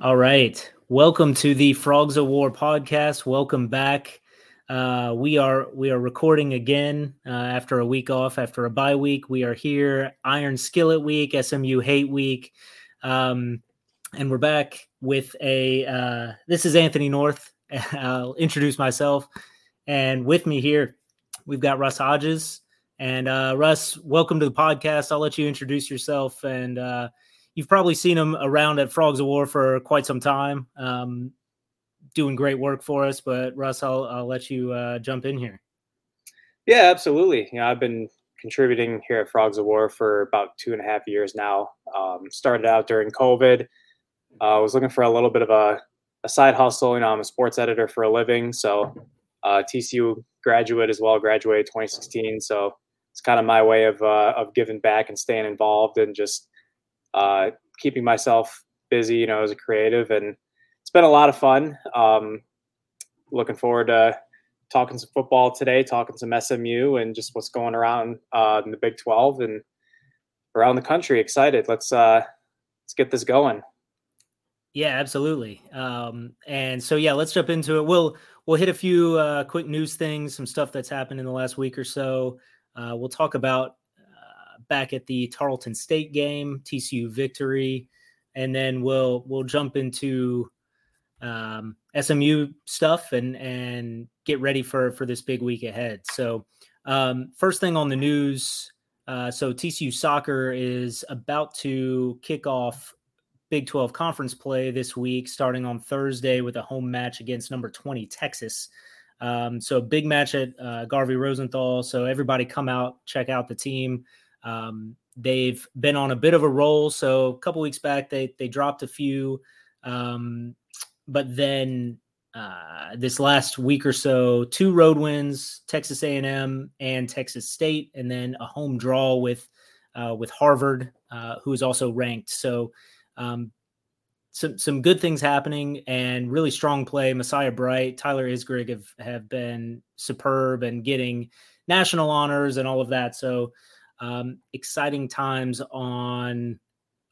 All right. Welcome to the Frogs of War podcast. Welcome back. Uh, we are we are recording again uh, after a week off, after a bye week. We are here, Iron Skillet Week, SMU Hate Week, um, and we're back with a. Uh, this is Anthony North. I'll introduce myself, and with me here, we've got Russ Hodges. And uh, Russ, welcome to the podcast. I'll let you introduce yourself and uh, you've probably seen him around at Frogs of War for quite some time, um, doing great work for us. But Russ, I'll, I'll let you uh, jump in here. Yeah, absolutely. You know, I've been contributing here at Frogs of War for about two and a half years now. Um, started out during COVID. Uh, I uh, was looking for a little bit of a, a, side hustle. You know, I'm a sports editor for a living, so uh, TCU graduate as well. Graduated 2016, so it's kind of my way of uh, of giving back and staying involved and just uh, keeping myself busy, you know, as a creative, and it's been a lot of fun. Um, looking forward to talking some football today, talking some SMU, and just what's going around uh, in the Big Twelve and around the country. Excited. Let's uh, let's get this going. Yeah, absolutely. Um, and so yeah, let's jump into it. We'll we'll hit a few uh, quick news things, some stuff that's happened in the last week or so. Uh, we'll talk about back at the Tarleton State game, TCU victory, and then we'll we'll jump into um, SMU stuff and and get ready for for this big week ahead. So um, first thing on the news, uh, so TCU soccer is about to kick off Big 12 conference play this week, starting on Thursday with a home match against number 20 Texas. Um, so big match at uh, Garvey Rosenthal. So everybody come out, check out the team. Um, they've been on a bit of a roll. So a couple weeks back, they they dropped a few, um, but then uh, this last week or so, two road wins: Texas A&M and Texas State, and then a home draw with uh, with Harvard, uh, who is also ranked. So. Um, some some good things happening and really strong play. Messiah Bright, Tyler Isgrig have have been superb and getting national honors and all of that. So um, exciting times on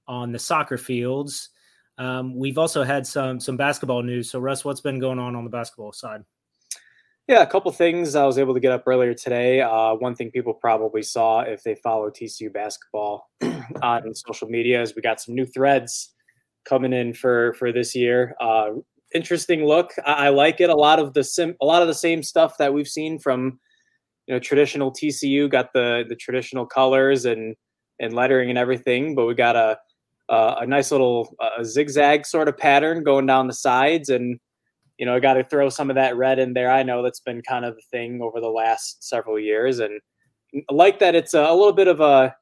on the soccer fields. Um, we've also had some some basketball news. So, Russ, what's been going on on the basketball side? Yeah, a couple things I was able to get up earlier today. Uh, one thing people probably saw if they follow TCU basketball on social media is we got some new threads coming in for for this year. Uh, interesting look. I, I, like it. A lot of the sim, a lot of the same stuff that we've seen from you know traditional TCU got the the traditional colors and and lettering and everything, but we got a a, a nice little zigzag sort of pattern going down the sides and you know I got to throw some of that red in there. I know that's been kind of the thing over the last several years and I like that it's a, a little bit of a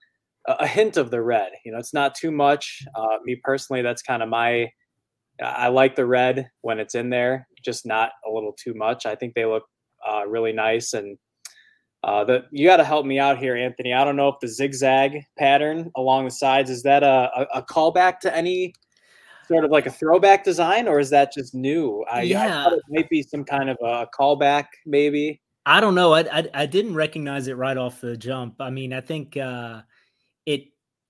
a hint of the red. You know, it's not too much. Uh, me personally, that's kind of my. I like the red when it's in there, just not a little too much. I think they look uh, really nice, and uh, the, you got to help me out here, Anthony. I don't know if the zigzag pattern along the sides is that a, a, a callback to any sort of like a throwback design, or is that just new? I, yeah, I it might be some kind of a callback, maybe. I don't know. I, I, I didn't recognize it right off the jump. I mean, I think uh, it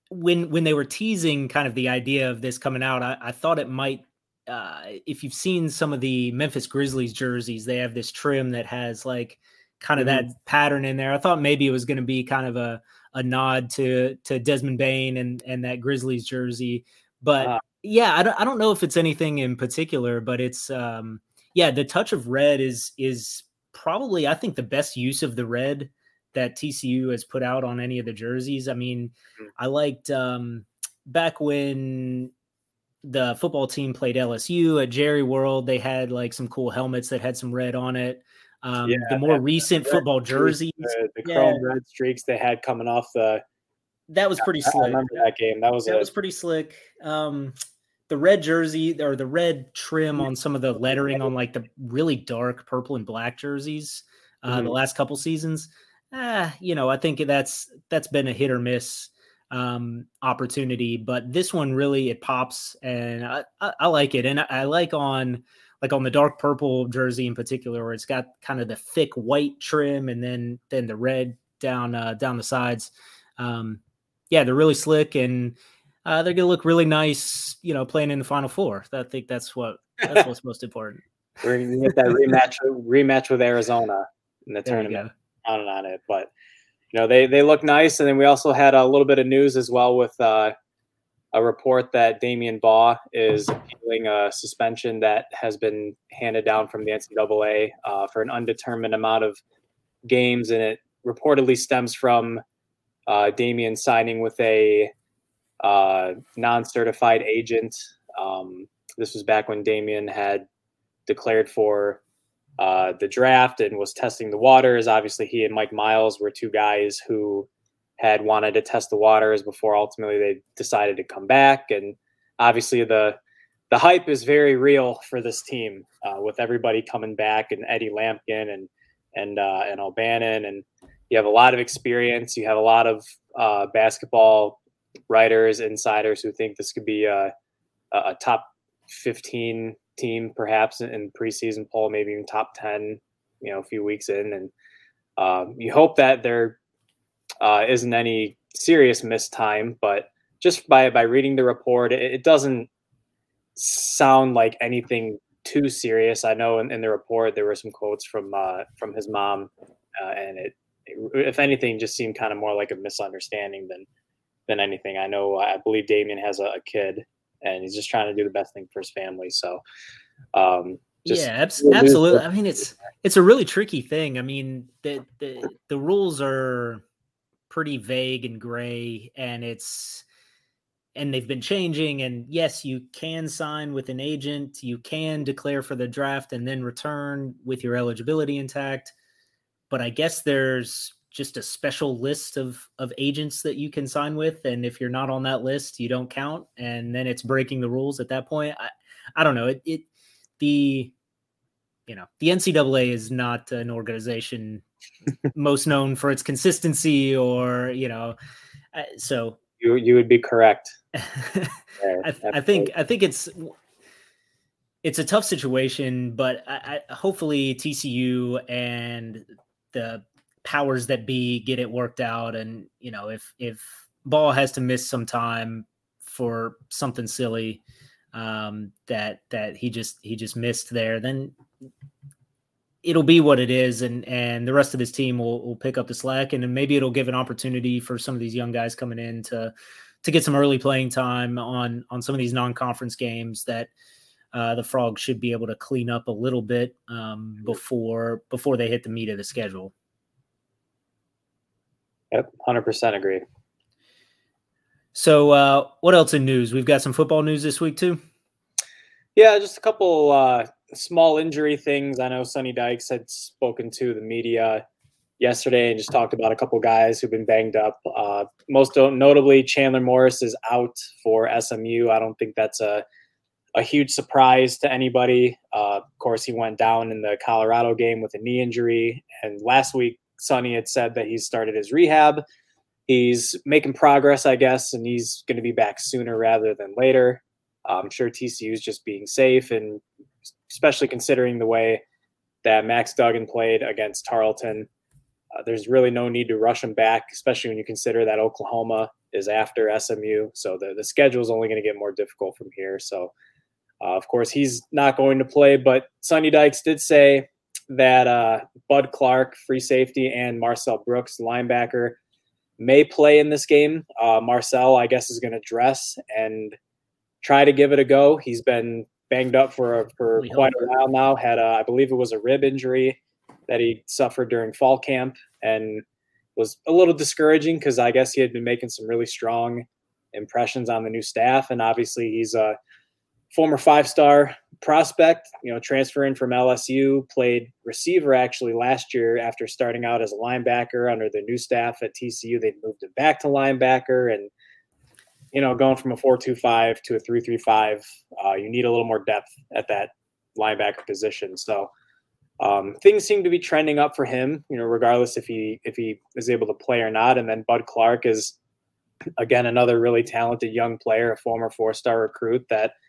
when when they were teasing kind of the idea of this coming out, I, I thought it might. Uh, if you've seen some of the Memphis Grizzlies jerseys, they have this trim that has like kind of mm-hmm. that pattern in there. I thought maybe it was going to be kind of a a nod to to Desmond Bane and and that Grizzlies jersey, but uh, yeah, I don't I don't know if it's anything in particular, but it's um yeah, the touch of red is is probably I think the best use of the red that TCU has put out on any of the jerseys. I mean, mm-hmm. I liked um back when the football team played LSU at Jerry World, they had like some cool helmets that had some red on it. Um, yeah, the more recent football jerseys, the, the chrome yeah. red streaks they had coming off the. That was pretty slick. I remember that game. That was that a, was pretty slick. Um, the red jersey or the red trim on some of the lettering on like the really dark purple and black jerseys uh, mm-hmm. the last couple seasons. Eh, you know, I think that's that's been a hit or miss um, opportunity, but this one really it pops and I, I, I like it, and I, I like on like on the dark purple jersey in particular, where it's got kind of the thick white trim and then then the red down uh, down the sides. Um, yeah, they're really slick, and uh, they're going to look really nice, you know, playing in the Final Four. I think that's what that's what's most important. We're to get that rematch rematch with Arizona in the there tournament. Counting on it, but you know they they look nice, and then we also had a little bit of news as well with uh, a report that Damion Baugh is appealing a suspension that has been handed down from the NCAA uh, for an undetermined amount of games, and it reportedly stems from uh, Damion signing with a uh, non-certified agent. Um, this was back when Damion had declared for uh, the draft and was testing the waters. Obviously, he and Mike Miles were two guys who had wanted to test the waters before ultimately they decided to come back. And obviously, the the hype is very real for this team uh, with everybody coming back and Eddie Lampkin and and uh, and O'Bannon and you have a lot of experience. You have a lot of uh, basketball writers, insiders who think this could be a, a top 15 team, perhaps in preseason poll, maybe even top 10, you know, a few weeks in. And um, you hope that there uh, not any serious missed time, but just by, by reading the report, it, it doesn't sound like anything too serious. I know in, in, the report there were some quotes from uh, from his mom, uh, and it if anything, just seemed kind of more like a misunderstanding than than anything. I know I believe Damion has a, a kid and he's just trying to do the best thing for his family. So um yeah, absolutely. I mean, it's it's a really tricky thing. I mean, the the the rules are pretty vague and gray, and it's and they've been changing. And yes, you can sign with an agent, you can declare for the draft, and then return with your eligibility intact but I guess there's just a special list of of agents that you can sign with and if you're not on that list you don't count and then it's breaking the rules at that point i i don't know it, it the you know the ncaa is not an organization most known for its consistency or you know uh, so. You you would be correct. I, I think i think it's it's a tough situation but I, I, hopefully tcu and the powers that be get it worked out and you know if if Baugh has to miss some time for something silly um that that he just he just missed there then it'll be what it is and and the rest of this team will, will pick up the slack and maybe it'll give an opportunity for some of these young guys coming in to to get some early playing time on on some of these non-conference games that uh, the frogs should be able to clean up a little bit um, before before they hit the meat of the schedule. Yep, hundred percent agree. So, uh, what else in news? We've got some football news this week too. Yeah, just a couple uh, small injury things. I know Sonny Dykes had spoken to the media yesterday and just talked about a couple guys who've been banged up. Uh, most notably, Chandler Morris is out for SMU. I don't think that's a a huge surprise to anybody. Uh, of course, he went down in the Colorado game with a knee injury. And last week, Sonny had said that he's started his rehab. He's making progress, I guess, and he's going to be back sooner rather than later. I'm sure TCU is just being safe, and especially considering the way that Max Duggan played against Tarleton. Uh, there's really no need to rush him back, especially when you consider that Oklahoma is after SMU. So the, the schedule is only going to get more difficult from here. So uh, of course, he's not going to play, but Sonny Dykes did say that uh, Bud Clark, free safety, and Marcel Brooks, linebacker, may play in this game. Uh, Marcel, I guess, is going to dress and try to give it a go. He's been banged up for for quite a while now. Had a, I believe it was a rib injury that he suffered during fall camp, and was a little discouraging because I guess he had been making some really strong impressions on the new staff, and obviously he's a former five star prospect, you know, transferring from LSU, played receiver actually last year after starting out as a linebacker under the new staff at TCU. They moved him back to linebacker and, you know, going from a 4-2-5 to a 3-3-5, uh, you need a little more depth at that linebacker position. So um, things seem to be trending up for him, you know, regardless if he if he is able to play or not. And then Bud Clark is again another really talented young player, a former four-star recruit that –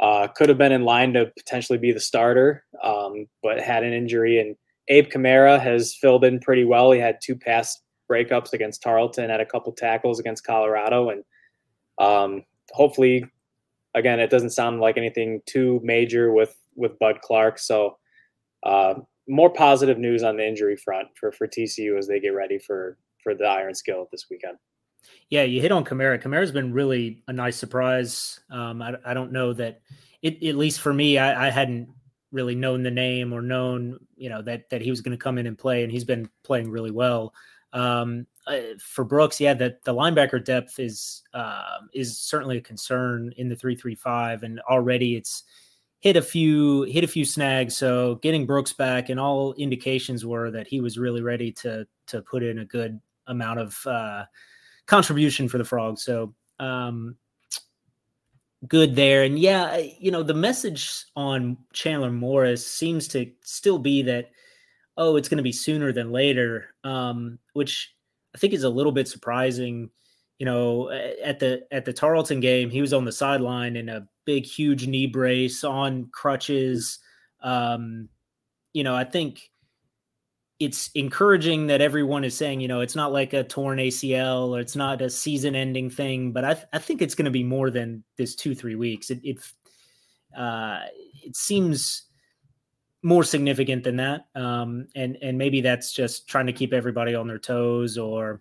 uh, could have been in line to potentially be the starter, um, but had an injury. And Abe Kamara has filled in pretty well. He had two pass breakups against Tarleton, had a couple tackles against Colorado, and Um, hopefully, again, it doesn't sound like anything too major with with Bud Clark. So uh, more positive news on the injury front for for TCU as they get ready for for the Iron Skillet this weekend. Yeah, you hit on Kamara. Kamara's been really a nice surprise. Um, I, I don't know that it, at least for me, I, I hadn't really known the name or known, you know, that that he was going to come in and play, and he's been playing really well. Um, for Brooks, yeah, that the linebacker depth is uh, is certainly a concern in the three three five, and already it's hit a few hit a few snags. So getting Brooks back, and all indications were that he was really ready to to put in a good amount of uh, contribution for the Frogs. So um, good there. And yeah, you know, the message on Chandler Morris seems to still be that oh, it's going to be sooner than later, um, which I think is a little bit surprising. You know, at the at the Tarleton game, he was on the sideline in a big, huge knee brace on crutches. Um, you know, I think it's encouraging that everyone is saying, you know, it's not like a torn ACL or it's not a season ending thing, but I, th- I think it's going to be more than this two, three weeks. It, it, uh, it seems more significant than that. Um, and, and maybe that's just trying to keep everybody on their toes or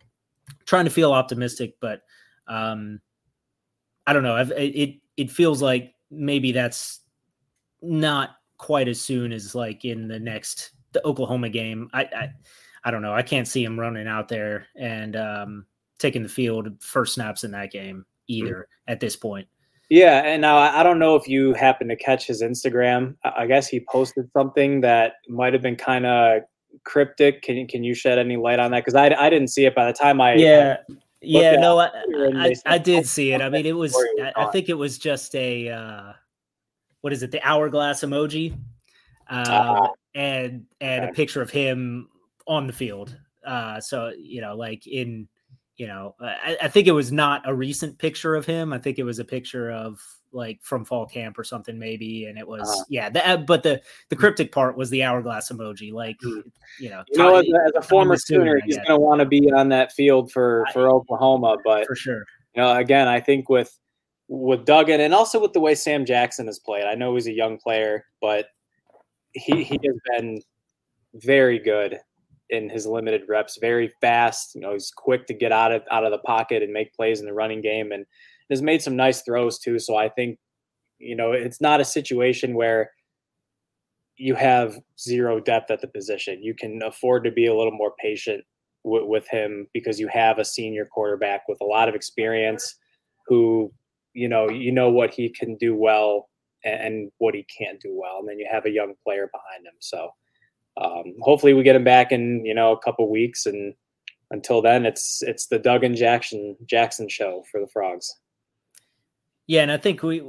trying to feel optimistic, but, um, I don't know. I've, it, it feels like maybe that's not quite as soon as like in the next the Oklahoma game, I, I, I don't know. I can't see him running out there and um, taking the field first snaps in that game either mm-hmm. at this point. Yeah, and now I don't know if you happen to catch his Instagram. I guess he posted something that might have been kind of cryptic. Can you can you shed any light on that? Because I, I didn't see it by the time I yeah yeah no I I, I, did see it. I mean it was I, I think it was just a uh, what is it the hourglass emoji. Uh, uh, and and a picture of him on the field. Uh, so you know, like in you know, I, I, think it was not a recent picture of him. I think it was a picture of like from fall camp or something maybe, and it was uh, yeah. Uh, but the the hmm. cryptic part was the hourglass emoji. Like hmm. you know, you know, as a, as a former Sooner, he's going to want to be on that field for for I, Oklahoma. But for sure, you know, again, I think with with Duggan and also with the way Sam Jackson has played, I know he's a young player, but he he has been very good in his limited reps, very fast. You know, he's quick to get out of out of the pocket and make plays in the running game, and has made some nice throws too. So I think, you know, it's not a situation where you have zero depth at the position. You can afford to be a little more patient w- with him because you have a senior quarterback with a lot of experience, who, you know, you know what he can do well and what he can't do well. And then you have a young player behind him. So um, hopefully we get him back in you know a couple weeks. And until then, it's it's the Duggan Jackson Jackson show for the Frogs. Yeah, and I think we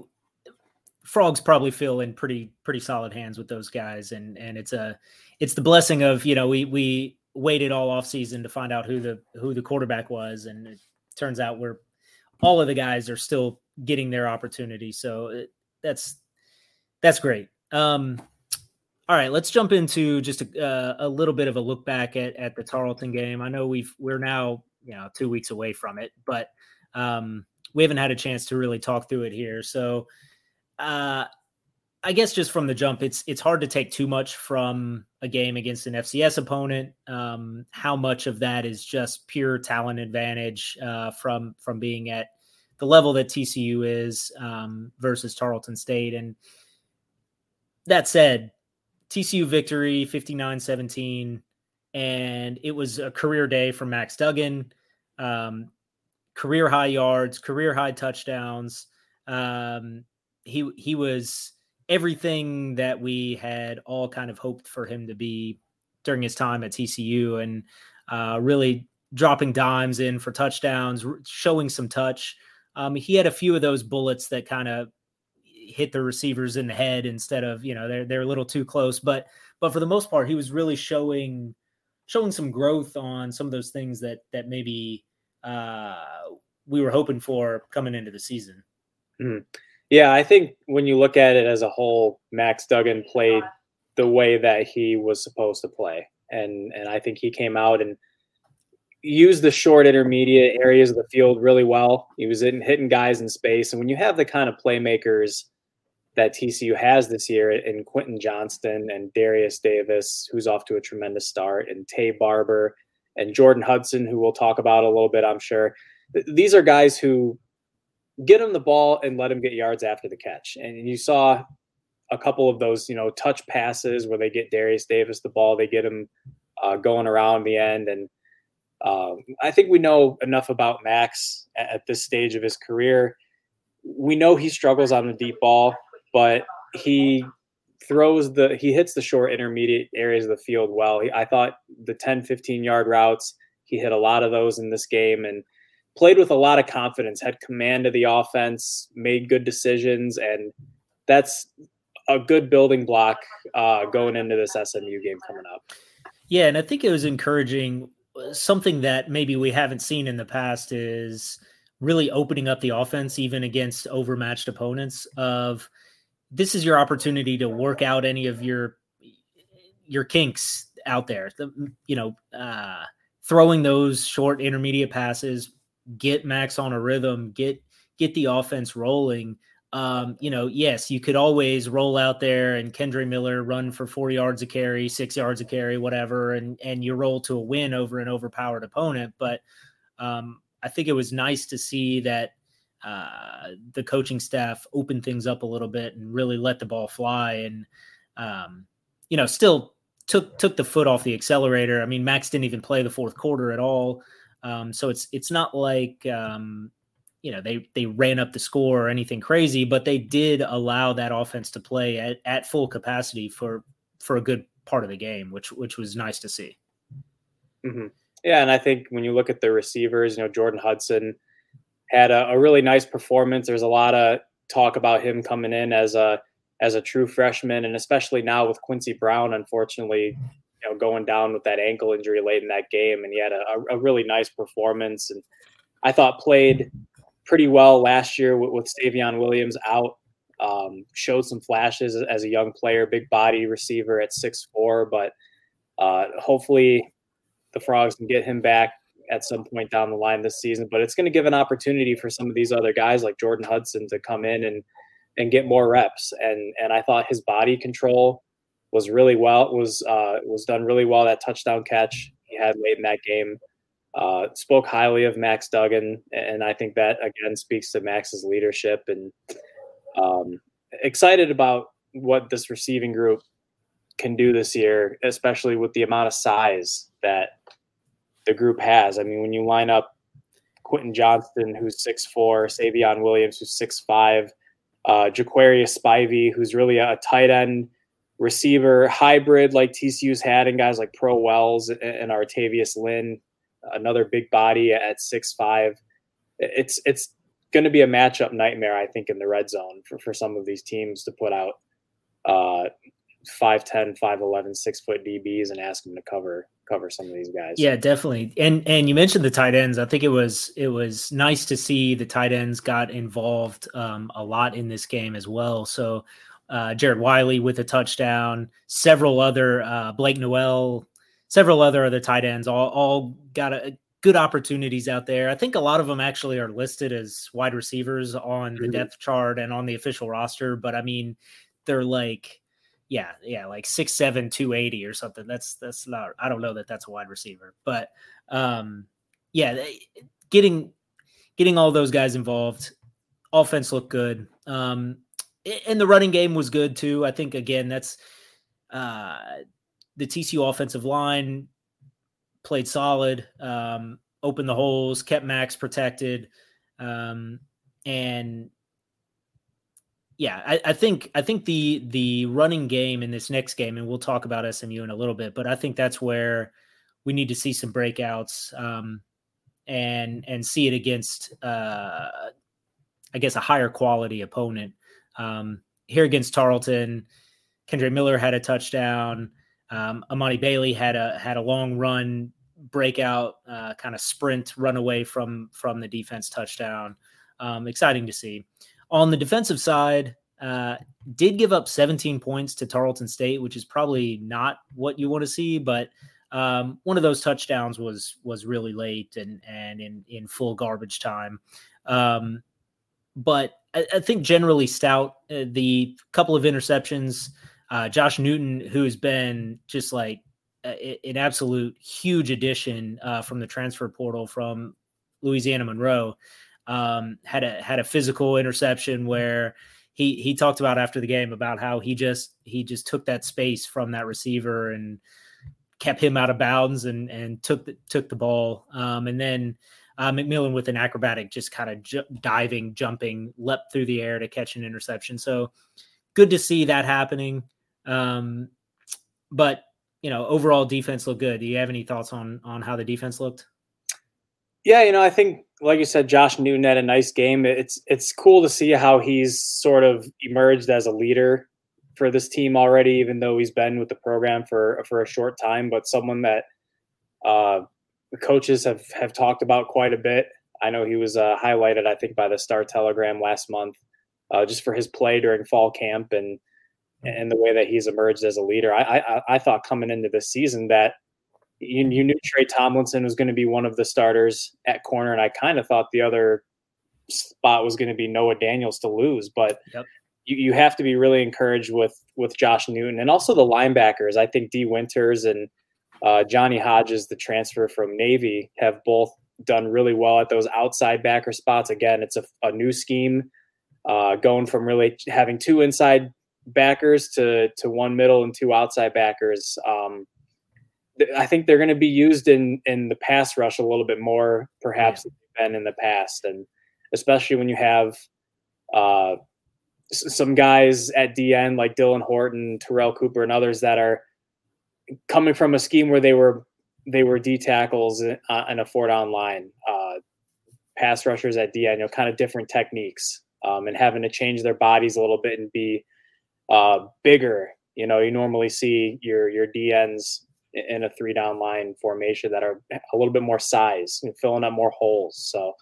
frogs probably feel in pretty pretty solid hands with those guys and and it's a it's the blessing of you know we we waited all off season to find out who the who the quarterback was and it turns out we're all of the guys are still getting their opportunity so it, that's that's great. Um, all right, let's jump into just a, uh, a little bit of a look back at, at the Tarleton game. I know we've we're now you know two weeks away from it, but um, we haven't had a chance to really talk through it here. So uh, I guess just from the jump, it's it's hard to take too much from a game against an FCS opponent. Um, how much of that is just pure talent advantage uh, from from being at the level that TCU is um, versus Tarleton State. And that said, TCU victory 59 17. And it was a career day for Max Duggan. Um, career high yards, career high touchdowns. Um, he he was everything that we had all kind of hoped for him to be during his time at TCU, and uh, really dropping dimes in for touchdowns, showing some touch. Um, he had a few of those bullets that kind of hit the receivers in the head instead of you know they're they're a little too close. But but for the most part, he was really showing showing some growth on some of those things that that maybe uh, we were hoping for coming into the season. Mm. Yeah, I think when you look at it as a whole, Max Duggan played the way that he was supposed to play, and and I think he came out and used the short intermediate areas of the field really well. He was in, hitting guys in space. And when you have the kind of playmakers that TCU has this year in Quentin Johnston and Darius Davis, who's off to a tremendous start, and Taye Barber and Jordan Hudson, who we'll talk about a little bit, I'm sure. These are guys who get him the ball and let him get yards after the catch. And you saw a couple of those, you know, touch passes where they get Darius Davis the ball, they get him uh, going around the end. And um, I think we know enough about Max at, at this stage of his career. We know he struggles on the deep ball but he throws the he hits the short intermediate areas of the field well. He, I thought the 10 15 yard routes, he hit a lot of those in this game and played with a lot of confidence, had command of the offense, made good decisions and that's a good building block uh, going into this SMU game coming up. Yeah, and I think it was encouraging something that maybe we haven't seen in the past is really opening up the offense even against overmatched opponents of this is your opportunity to work out any of your your kinks out there. The, you know, uh, throwing those short intermediate passes, get Max on a rhythm, get get the offense rolling. Um, you know, yes, you could always roll out there and Kendre Miller run for four yards a carry, six yards a carry, whatever, and and you roll to a win over an overpowered opponent. But um, I think it was nice to see that uh, the coaching staff opened things up a little bit and really let the ball fly and um, you know still took took the foot off the accelerator. I mean, Max didn't even play the fourth quarter at all, um, so it's it's not like um, you know they they ran up the score or anything crazy, but they did allow that offense to play at, at full capacity for for a good part of the game, which which was nice to see. Mm-hmm. Yeah, and I think when you look at the receivers, you know Jordan Hudson had a, a really nice performance. There's a lot of talk about him coming in as a as a true freshman, and especially now with Quincy Brown, unfortunately, you know, going down with that ankle injury late in that game, and he had a, a really nice performance, and I thought played pretty well last year with, with Savion Williams out. Um, showed some flashes as a young player, big body receiver at six four, but uh, hopefully the Frogs can get him back at some point down the line this season. But it's going to give an opportunity for some of these other guys like Jordan Hudson to come in and and get more reps. And and I thought his body control was really well was uh, was done really well. That touchdown catch he had late in that game uh, spoke highly of Max Duggan, and I think that again speaks to Max's leadership and um, excited about what this receiving group can do this year, especially with the amount of size that the group has. I mean, when you line up Quentin Johnston, who's six four, Savion Williams, who's six five, uh, Geor'quarius Spivey, who's really a tight end receiver hybrid like TCU's had, and guys like Pro Wells and, and Artavius Lynn, another big body at six five. It's it's going to be a matchup nightmare, I think, in the red zone for, for some of these teams to put out uh, 5'10, 5'11, six foot DBs and ask them to cover cover some of these guys. Yeah, definitely. And and you mentioned the tight ends. I think it was it was nice to see the tight ends got involved um, a lot in this game as well. So uh, Jared Wiley with a touchdown, several other uh, Blake Noel, several other other tight ends all all got a, good opportunities out there. I think a lot of them actually are listed as wide receivers on the mm-hmm. depth chart and on the official roster, but I mean they're like yeah, yeah, like six seven, two eighty or something. That's that's not. I don't know that that's a wide receiver, but um, yeah, they, getting getting all those guys involved. Offense looked good. Um, and the running game was good too. I think again that's uh, the TCU offensive line played solid, um, opened the holes, kept Max protected, um, and yeah, I, I, think I think the the running game in this next game, and we'll talk about SMU in a little bit, but I think that's where we need to see some breakouts um, and and see it against uh, I guess a higher quality opponent. Um, here against Tarleton, Kendre Miller had a touchdown. Um, Emani Bailey had a had a long run breakout, uh, kind of sprint run away from from the defense touchdown. Um, exciting to see. On the defensive side, uh, did give up 17 points to Tarleton State, which is probably not what you want to see, but Um, one of those touchdowns was was really late and and in in full garbage time. Um, but I, I, think generally stout. Uh, the couple of interceptions, uh, Josh Newton, who has been just like a, an absolute huge addition uh, from the transfer portal from Louisiana Monroe, um, had a had a physical interception where he he talked about after the game about how he just he just took that space from that receiver and kept him out of bounds and and took the, took the ball. Um, and then uh, McMillan with an acrobatic, just kind of ju- diving, jumping, leapt through the air to catch an interception. So good to see that happening. Um, but you know, overall defense looked good. Do you have any thoughts on on how the defense looked? Yeah, you know, I think like you said, Josh Newton had a nice game. It's it's cool to see how he's sort of emerged as a leader for this team already, even though he's been with the program for for a short time. But someone that uh, the coaches have have talked about quite a bit. I know he was uh, highlighted, I think, by the Star Telegram last month, uh, just for his play during fall camp and and the way that he's emerged as a leader. I I, I thought coming into this season that you, you knew Trey Tomlinson was going to be one of the starters at corner, and I kind of thought the other spot was going to be Noah Daniels to lose. But yep. you, you have to be really encouraged with with Josh Newton and also the linebackers. I think Dee Winters and uh, Johnny Hodges, the transfer from Navy, have both done really well at those outside backer spots. Again, it's a, a new scheme, uh, going from really having two inside backers to to one middle and two outside backers. Um, I think they're going to be used in in the pass rush a little bit more, perhaps yeah. than in the past, and especially when you have uh, some guys at DN like Dylan Horton, Terrell Cooper, and others that are coming from a scheme where they were they were D tackles uh, in a four down line, uh, pass rushers at DN, you know, kind of different techniques, um, and having to change their bodies a little bit and be uh, bigger. You know, you normally see your your DNs in a three down line formation that are a little bit more size and filling up more holes. So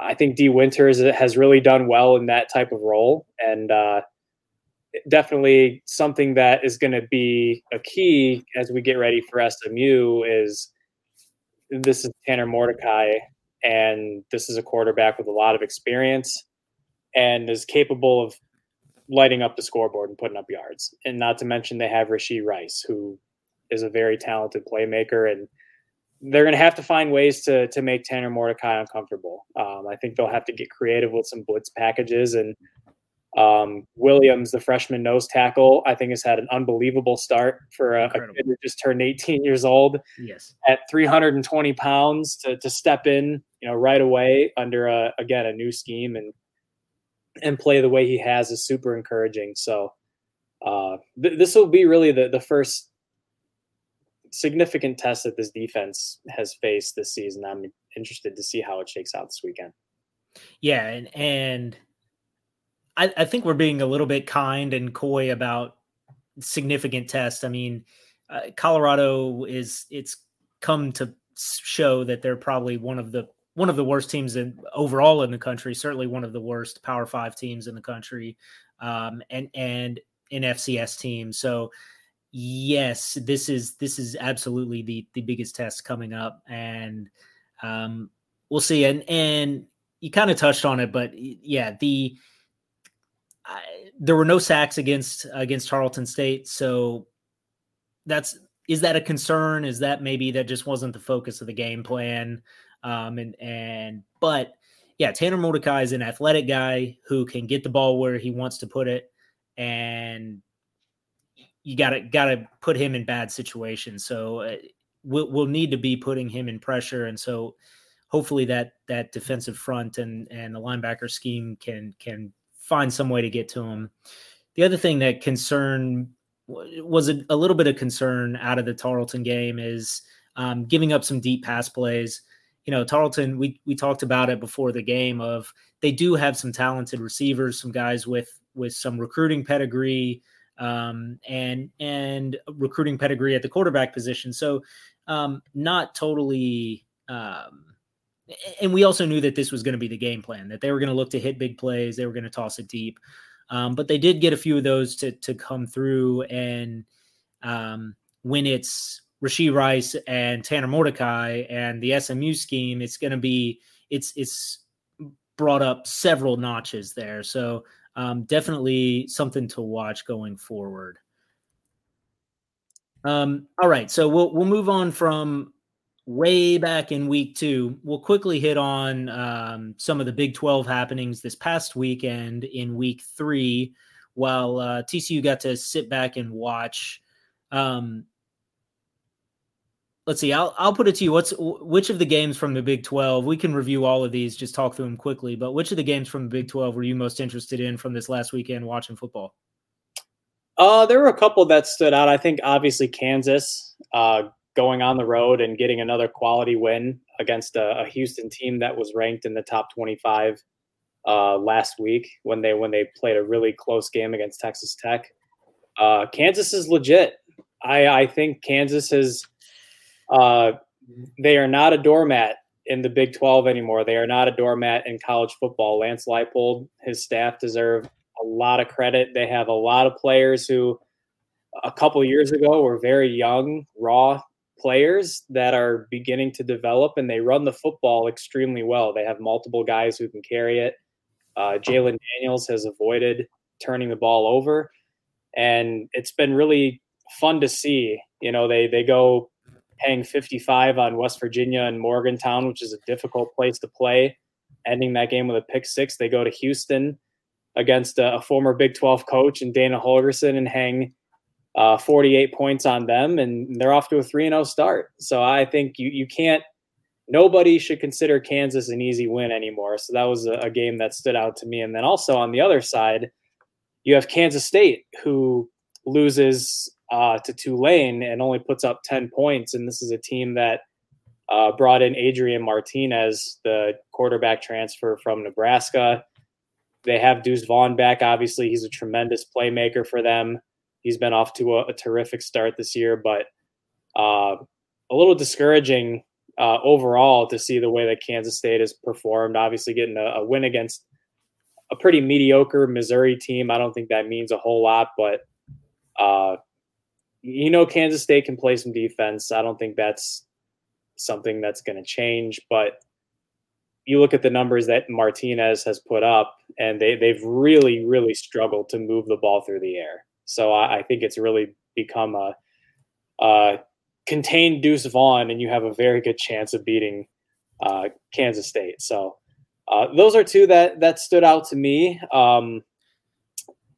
I think Dee Winters has really done well in that type of role and uh, definitely something that is going to be a key as we get ready for SMU is this is Tanner Mordecai and this is a quarterback with a lot of experience and is capable of lighting up the scoreboard and putting up yards. And not to mention they have Rashee Rice, who is a very talented playmaker, and they're going to have to find ways to to make Tanner Mordecai uncomfortable. Um, I think they'll have to get creative with some blitz packages and. Um, Williams, the freshman nose tackle, I think has had an unbelievable start for a, a, kid who just turned 18 years old. Yes, at 320 pounds to to step in, you know, right away under a, again a new scheme and and play the way he has is super encouraging. So uh, th- this will be really the the first significant test that this defense has faced this season. I'm interested to see how it shakes out this weekend. Yeah, and and I, I think we're being a little bit kind and coy about significant tests. I mean, uh, Colorado is it's come to show that they're probably one of the one of the worst teams in overall in the country. Certainly one of the worst Power Five teams in the country, um, and and an FCS team. So yes, this is this is absolutely the the biggest test coming up, and um, we'll see. And and you kind of touched on it, but yeah, the I, there were no sacks against against Tarleton State, so that's is that a concern? Is that maybe that just wasn't the focus of the game plan? Um, and and but yeah, Tanner Mordecai is an athletic guy who can get the ball where he wants to put it, and you got to got to put him in bad situations. So uh, we'll we'll need to be putting him in pressure, and so hopefully that that defensive front and and the linebacker scheme can can find some way to get to him. The other thing that concern was a, a little bit of concern out of the Tarleton game is um, giving up some deep pass plays. You know, Tarleton, we we talked about it before the game of they do have some talented receivers, some guys with with some recruiting pedigree, um, and and recruiting pedigree at the quarterback position. So um, not totally. Um, and we also knew that this was going to be the game plan that they were going to look to hit big plays. They were going to toss it deep, um, but they did get a few of those to to come through. And um, when it's Rashee Rice and Tanner Mordecai and the SMU scheme, it's going to be it's it's brought up several notches there. So um, definitely something to watch going forward. Um, all right, so we'll we'll move on from way back in week two. We'll quickly hit on um, some of the Big Twelve happenings this past weekend in week three, while uh, TCU got to sit back and watch. Um, let's see. I'll I'll put it to you. What's which of the games from the Big Twelve? We can review all of these. Just talk through them quickly. But which of the games from the Big Twelve were you most interested in from this last weekend watching football? Uh, there were a couple that stood out. I think obviously Kansas uh, going on the road and getting another quality win against a, a Houston team that was ranked in the top 25 uh, last week when they when they played a really close game against Texas Tech. Uh, Kansas is legit. I, I think Kansas is. Uh, they are not a doormat in the Big 12 anymore. They are not a doormat in college football. Lance Leipold, his staff deserve a lot of credit. They have a lot of players who a couple years ago were very young, raw players that are beginning to develop and they run the football extremely well. They have multiple guys who can carry it. Uh, Jalon Daniels has avoided turning the ball over, and it's been really fun to see. You know, they they go paying 55 on West Virginia and Morgantown, which is a difficult place to play, ending that game with a pick six. They go to Houston against a, a former Big 12 coach and Dana Holgorsen and hang uh, 48 points on them, and they're off to a 3 0 start. So I think you, you can't, nobody should consider Kansas an easy win anymore. So that was a, a game that stood out to me. And then also on the other side, you have Kansas State, who loses uh, to Tulane and only puts up 10 points. And this is a team that uh, brought in Adrian Martinez, the quarterback transfer from Nebraska. They have Deuce Vaughn back. Obviously, he's a tremendous playmaker for them. He's been off to a, a terrific start this year, but uh, a little discouraging uh, overall to see the way that Kansas State has performed. Obviously, getting a, a, win against a pretty mediocre Missouri team. I don't think that means a whole lot, but uh, you know, Kansas State can play some defense. I don't think that's something that's going to change, but you look at the numbers that Martinez has put up, and they they've really really struggled to move the ball through the air. So I, I think it's really become a, a, contained Deuce Vaughn, and you have a very good chance of beating uh, Kansas State. So uh, those are two that that stood out to me. Um,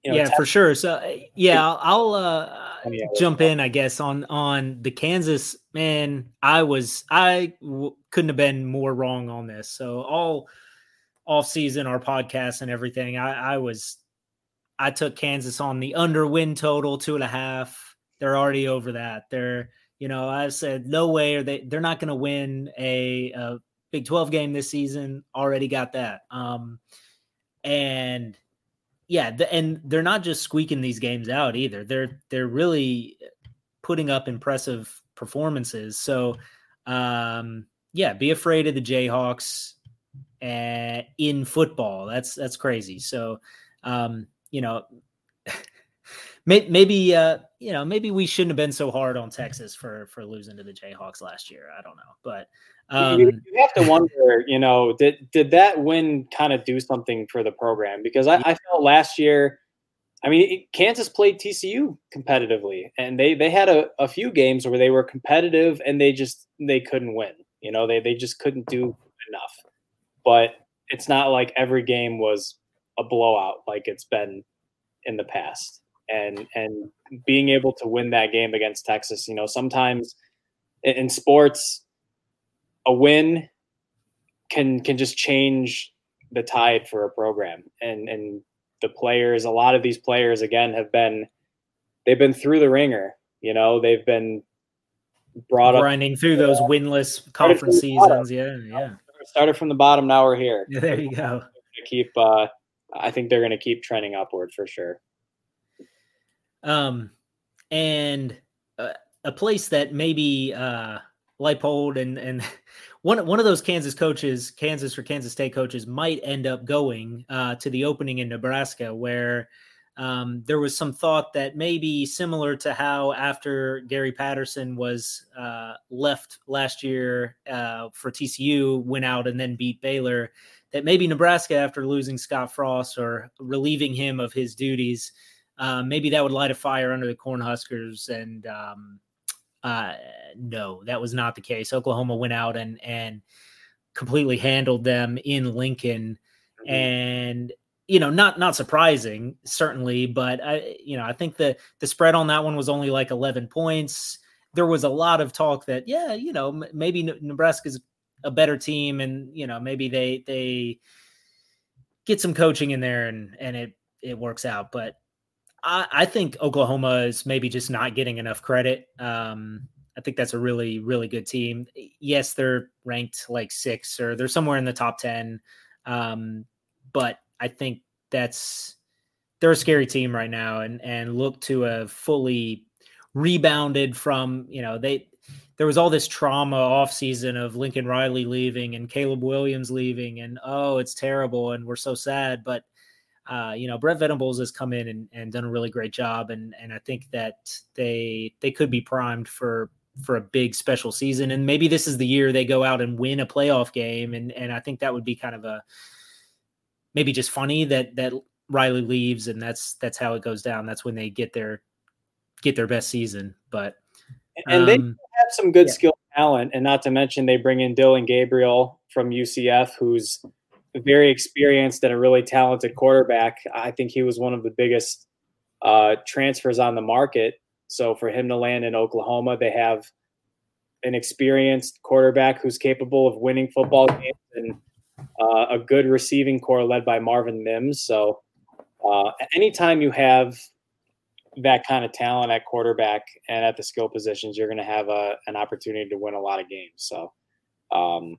you know, yeah, for sure. So yeah, I'll, I'll uh, jump in, I guess, on on the Kansas man. I was I w- couldn't have been more wrong on this. So all off season, our podcast and everything, I, I was I took Kansas on the under win total two and a half. They're already over that. They're you know I said no way are they they're not going to win a, a Big Twelve game this season. Already got that. Um, and yeah, the, and they're not just squeaking these games out either. They're they're really putting up impressive performances. So, um, yeah, be afraid of the Jayhawks uh, in football. That's that's crazy. So, um, you know, maybe uh, you know maybe we shouldn't have been so hard on Texas for for losing to the Jayhawks last year. I don't know, but um, you, you, have to wonder, you know, did did that win kind of do something for the program? Because I, I felt last year, I mean, Kansas played TCU competitively, and they they had a, a few games where they were competitive and they just they couldn't win. You know, they they just couldn't do enough. But it's not like every game was a blowout like it's been in the past. And and being able to win that game against Texas, you know, sometimes in sports a win can can just change the tide for a program. And and the players a lot of these players again have been they've been through the ringer you know? They've been brought grinding up grinding through those winless conference seasons. Yeah yeah. Started from the bottom now we're here. Yeah, there you go. Keep uh i think they're going to keep trending upward for sure. Um and uh, a place that maybe uh Leipold and and one one of those Kansas coaches, Kansas or Kansas State coaches, might end up going uh, to the opening in Nebraska, where um, there was some thought that maybe similar to how after Gary Patterson was uh, left last year uh, for TCU, went out and then beat Baylor, that maybe Nebraska, after losing Scott Frost or relieving him of his duties, uh, maybe that would light a fire under the Cornhuskers. And um, uh, no, that was not the case. Oklahoma went out and and completely handled them in Lincoln, mm-hmm. and you know, not not surprising, certainly, but I, you know, I think the the spread on that one was only like eleven points. There was a lot of talk that, yeah, you know, m- maybe Nebraska's a better team, and you know, maybe they they get some coaching in there, and and it it works out. But I, I think Oklahoma is maybe just not getting enough credit. Um, I think that's a really really good team. Yes, they're ranked like six or they're somewhere in the top ten, um, but I think that's they're a scary team right now and and look to have fully rebounded from, you know, they there was all this trauma off season of Lincoln Riley leaving and Caleb Williams leaving and oh, it's terrible and we're so sad, but uh, you know, Brent Venables has come in and, and done a really great job, and and I think that they they could be primed for for a big special season, and maybe this is the year they go out and win a playoff game, and and I think that would be kind of a maybe just funny that that Riley leaves and that's that's how it goes down. That's when they get their get their best season. But and um, they have some good yeah. skill talent, and not to mention they bring in Dillon Gabriel from UCF, who's very experienced and a really talented quarterback. I think he was one of the biggest uh, transfers on the market. So for him to land in Oklahoma, they have an experienced quarterback who's capable of winning football games and uh, a good receiving corps led by Marvin Mims. So uh, anytime you have that kind of talent at quarterback and at the skill positions, you're going to have a, an opportunity to win a lot of games. So um,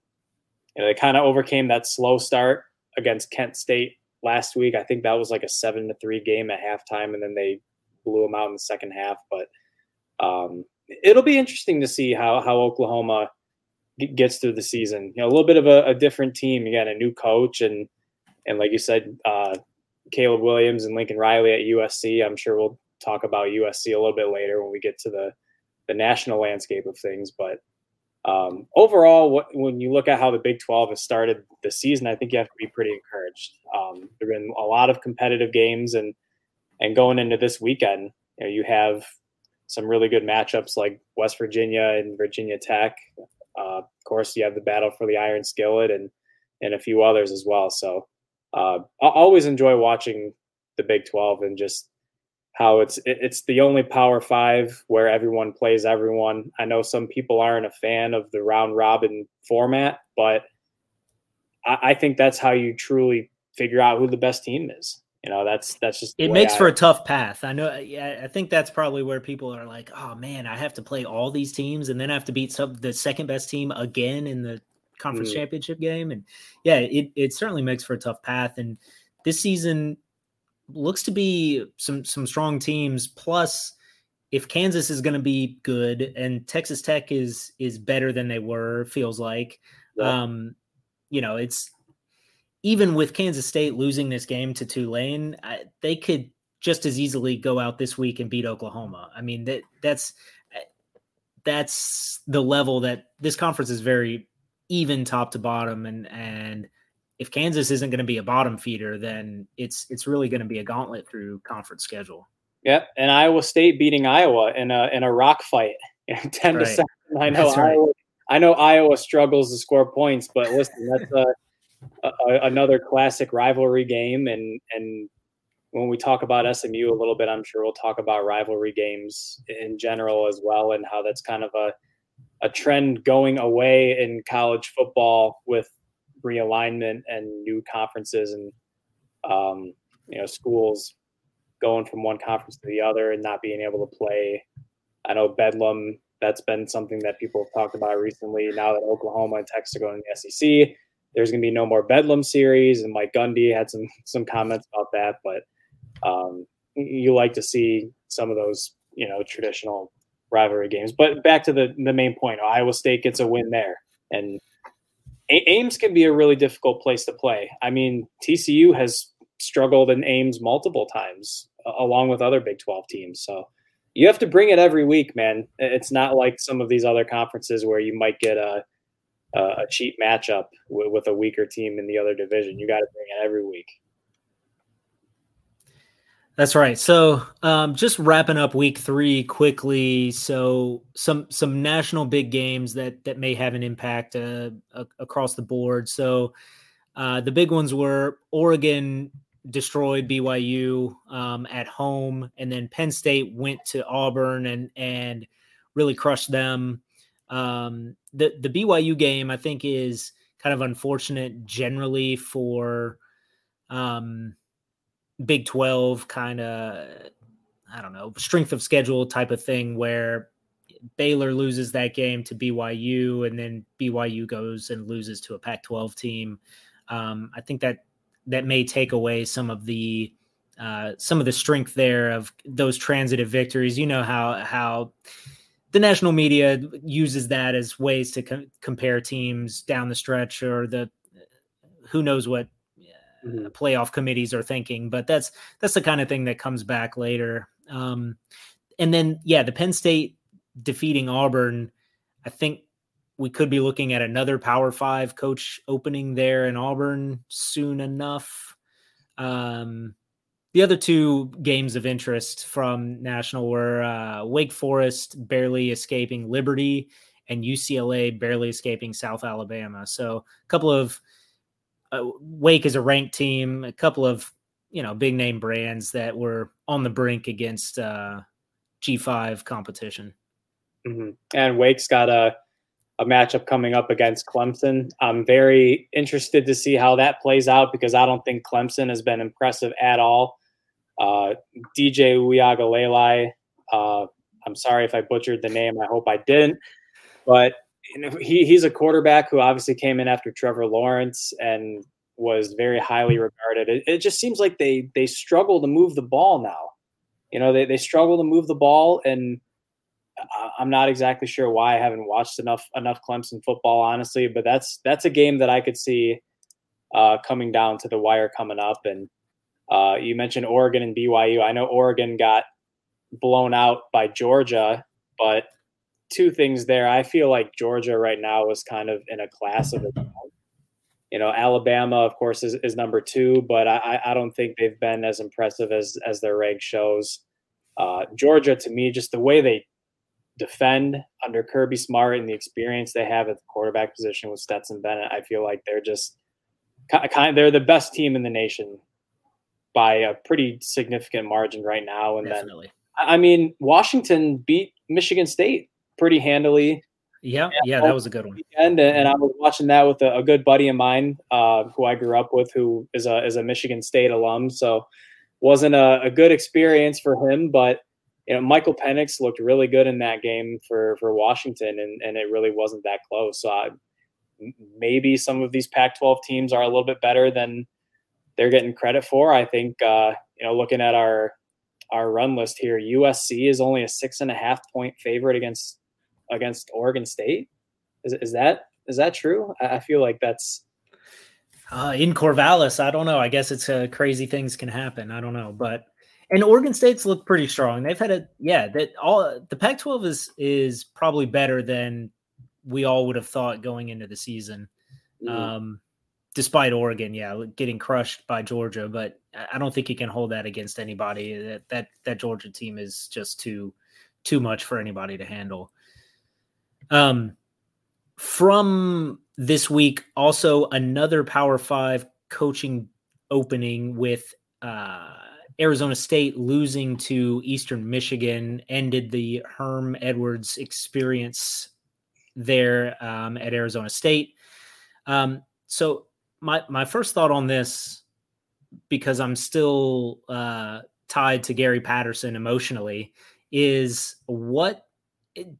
they kind of overcame that slow start against Kent State last week. I think that was like a seven to three game at halftime, and then they blew them out in the second half. But um, it'll be interesting to see how how Oklahoma gets through the season. You know, a little bit of a, a different team. You got a new coach, and and like you said, uh, Caleb Williams and Lincoln Riley at USC. I'm sure we'll talk about USC a little bit later when we get to the the national landscape of things. But um, overall, what, when you look at how the Big 12 has started the season, I think you have to be pretty encouraged. Um, there have been a lot of competitive games, and and going into this weekend, you, know, you have some really good matchups like West Virginia and Virginia Tech. Uh, of course, you have the battle for the Iron Skillet and and a few others as well. So uh, I always enjoy watching the Big 12 and just how it's it's the only Power Five where everyone plays everyone. I know some people aren't a fan of the round robin format, but I, I think that's how you truly figure out who the best team is. You know, that's that's just it makes I, for a tough path. I know. Yeah, I think that's probably where people are like, "Oh man, I have to play all these teams, and then I have to beat some the second best team again in the conference mm. championship game." And yeah, it it certainly makes for a tough path. And this season looks to be some some strong teams. Plus, if Kansas is going to be good and Texas Tech is is better than they were, feels like, yeah. um, you know, it's even with Kansas State losing this game to Tulane, I, they could just as easily go out this week and beat Oklahoma. I mean that that's that's the level that this conference is very even top to bottom and and if Kansas isn't going to be a bottom feeder, then it's it's really going to be a gauntlet through conference schedule. Yeah, and Iowa State beating Iowa in a in a rock fight, ten right. to seven. I know Iowa, I know Iowa struggles to score points, but listen, that's a a, another classic rivalry game. And and when we talk about SMU a little bit, I'm sure we'll talk about rivalry games in general as well, and how that's kind of a a trend going away in college football with realignment and new conferences and um, you know schools going from one conference to the other and not being able to play. I know Bedlam. That's been something that people have talked about recently. Now that Oklahoma and Texas are going to the SEC, there's going to be no more Bedlam series, and Mike Gundy had some some comments about that. But um, you like to see some of those, you know, traditional rivalry games. But back to the the main point, Iowa State gets a win there, and Ames can be a really difficult place to play. I mean, TCU has struggled in Ames multiple times, along with other Big 12 teams. So you have to bring it every week, man. It's not like some of these other conferences where you might get a a cheap matchup with, with a weaker team in the other division. You got to bring it every week. That's right. So, um, just wrapping up week three quickly. So, some some national big games that that may have an impact uh, across the board. So, uh, the big ones were Oregon destroyed BYU um, at home, and then Penn State went to Auburn and and really crushed them. Um, the the BYU game, I think, is kind of unfortunate generally for. Um, Big 12 kind of, I don't know, strength of schedule type of thing where Baylor loses that game to BYU and then BYU goes and loses to a Pac 12 team. Um, I think that that may take away some of the uh, some of the strength there of those transitive victories. You know how how the national media uses that as ways to com- compare teams down the stretch, or the who knows what mm-hmm. playoff committees are thinking. But that's that's the kind of thing that comes back later. Um, and then yeah, the Penn State defeating Auburn, I think we could be looking at another Power Five coach opening there in Auburn soon enough. Um, the other two games of interest from national were uh, Wake Forest barely escaping Liberty and UCLA barely escaping South Alabama. So a couple of uh, Wake is a ranked team, a couple of you know big name brands that were on the brink against uh, G5 competition. Mm-hmm. And Wake's got a a matchup coming up against Clemson. I'm very interested to see how that plays out because I don't think Clemson has been impressive at all. Uh, DJ Uiagalelei, uh, I'm sorry if I butchered the name. I hope I didn't. But he he's a quarterback who obviously came in after Trevor Lawrence and was very highly regarded. It, it just seems like they they struggle to move the ball now. You know, they they struggle to move the ball, and I'm not exactly sure why. I haven't watched enough enough Clemson football, honestly. But that's that's a game that I could see uh, coming down to the wire coming up. And uh, you mentioned Oregon and BYU. I know Oregon got blown out by Georgia, but two things there. I feel like Georgia right now is kind of in a class of its own. You know, Alabama, of course, is, is number two, but I, I don't think they've been as impressive as as their reg shows. Uh, Georgia, to me, just the way they defend under Kirby Smart and the experience they have at the quarterback position with Stetson Bennett, I feel like they're just kind of, they're the best team in the nation by a pretty significant margin right now. And Definitely. then, I mean, Washington beat Michigan State pretty handily. Yeah, yeah, that was a good one. And and I was watching that with a, a good buddy of mine uh, who I grew up with, who is a is a Michigan State alum. So wasn't a, a good experience for him, but you know Michael Penix looked really good in that game for for Washington, and and it really wasn't that close. So I, maybe some of these Pac-12 teams are a little bit better than they're getting credit for. I think uh, you know looking at our our run list here, USC is only a six and a half point favorite against against Oregon State. Is, is that is that true? I, feel like that's uh, in Corvallis. I don't know. I guess it's uh, crazy things can happen. I don't know, but and Oregon State's look pretty strong. They've had a yeah that all the Pac-12 is is probably better than we all would have thought going into the season. Mm. Um, despite Oregon, yeah, getting crushed by Georgia, but I don't think you can hold that against anybody. That that that Georgia team is just too too much for anybody to handle. Um, from this week, also another Power Five coaching opening with uh, Arizona State losing to Eastern Michigan ended the Herm Edwards experience there um, at Arizona State. Um, so my my first thought on this, because I'm still uh, tied to Gary Patterson emotionally, is what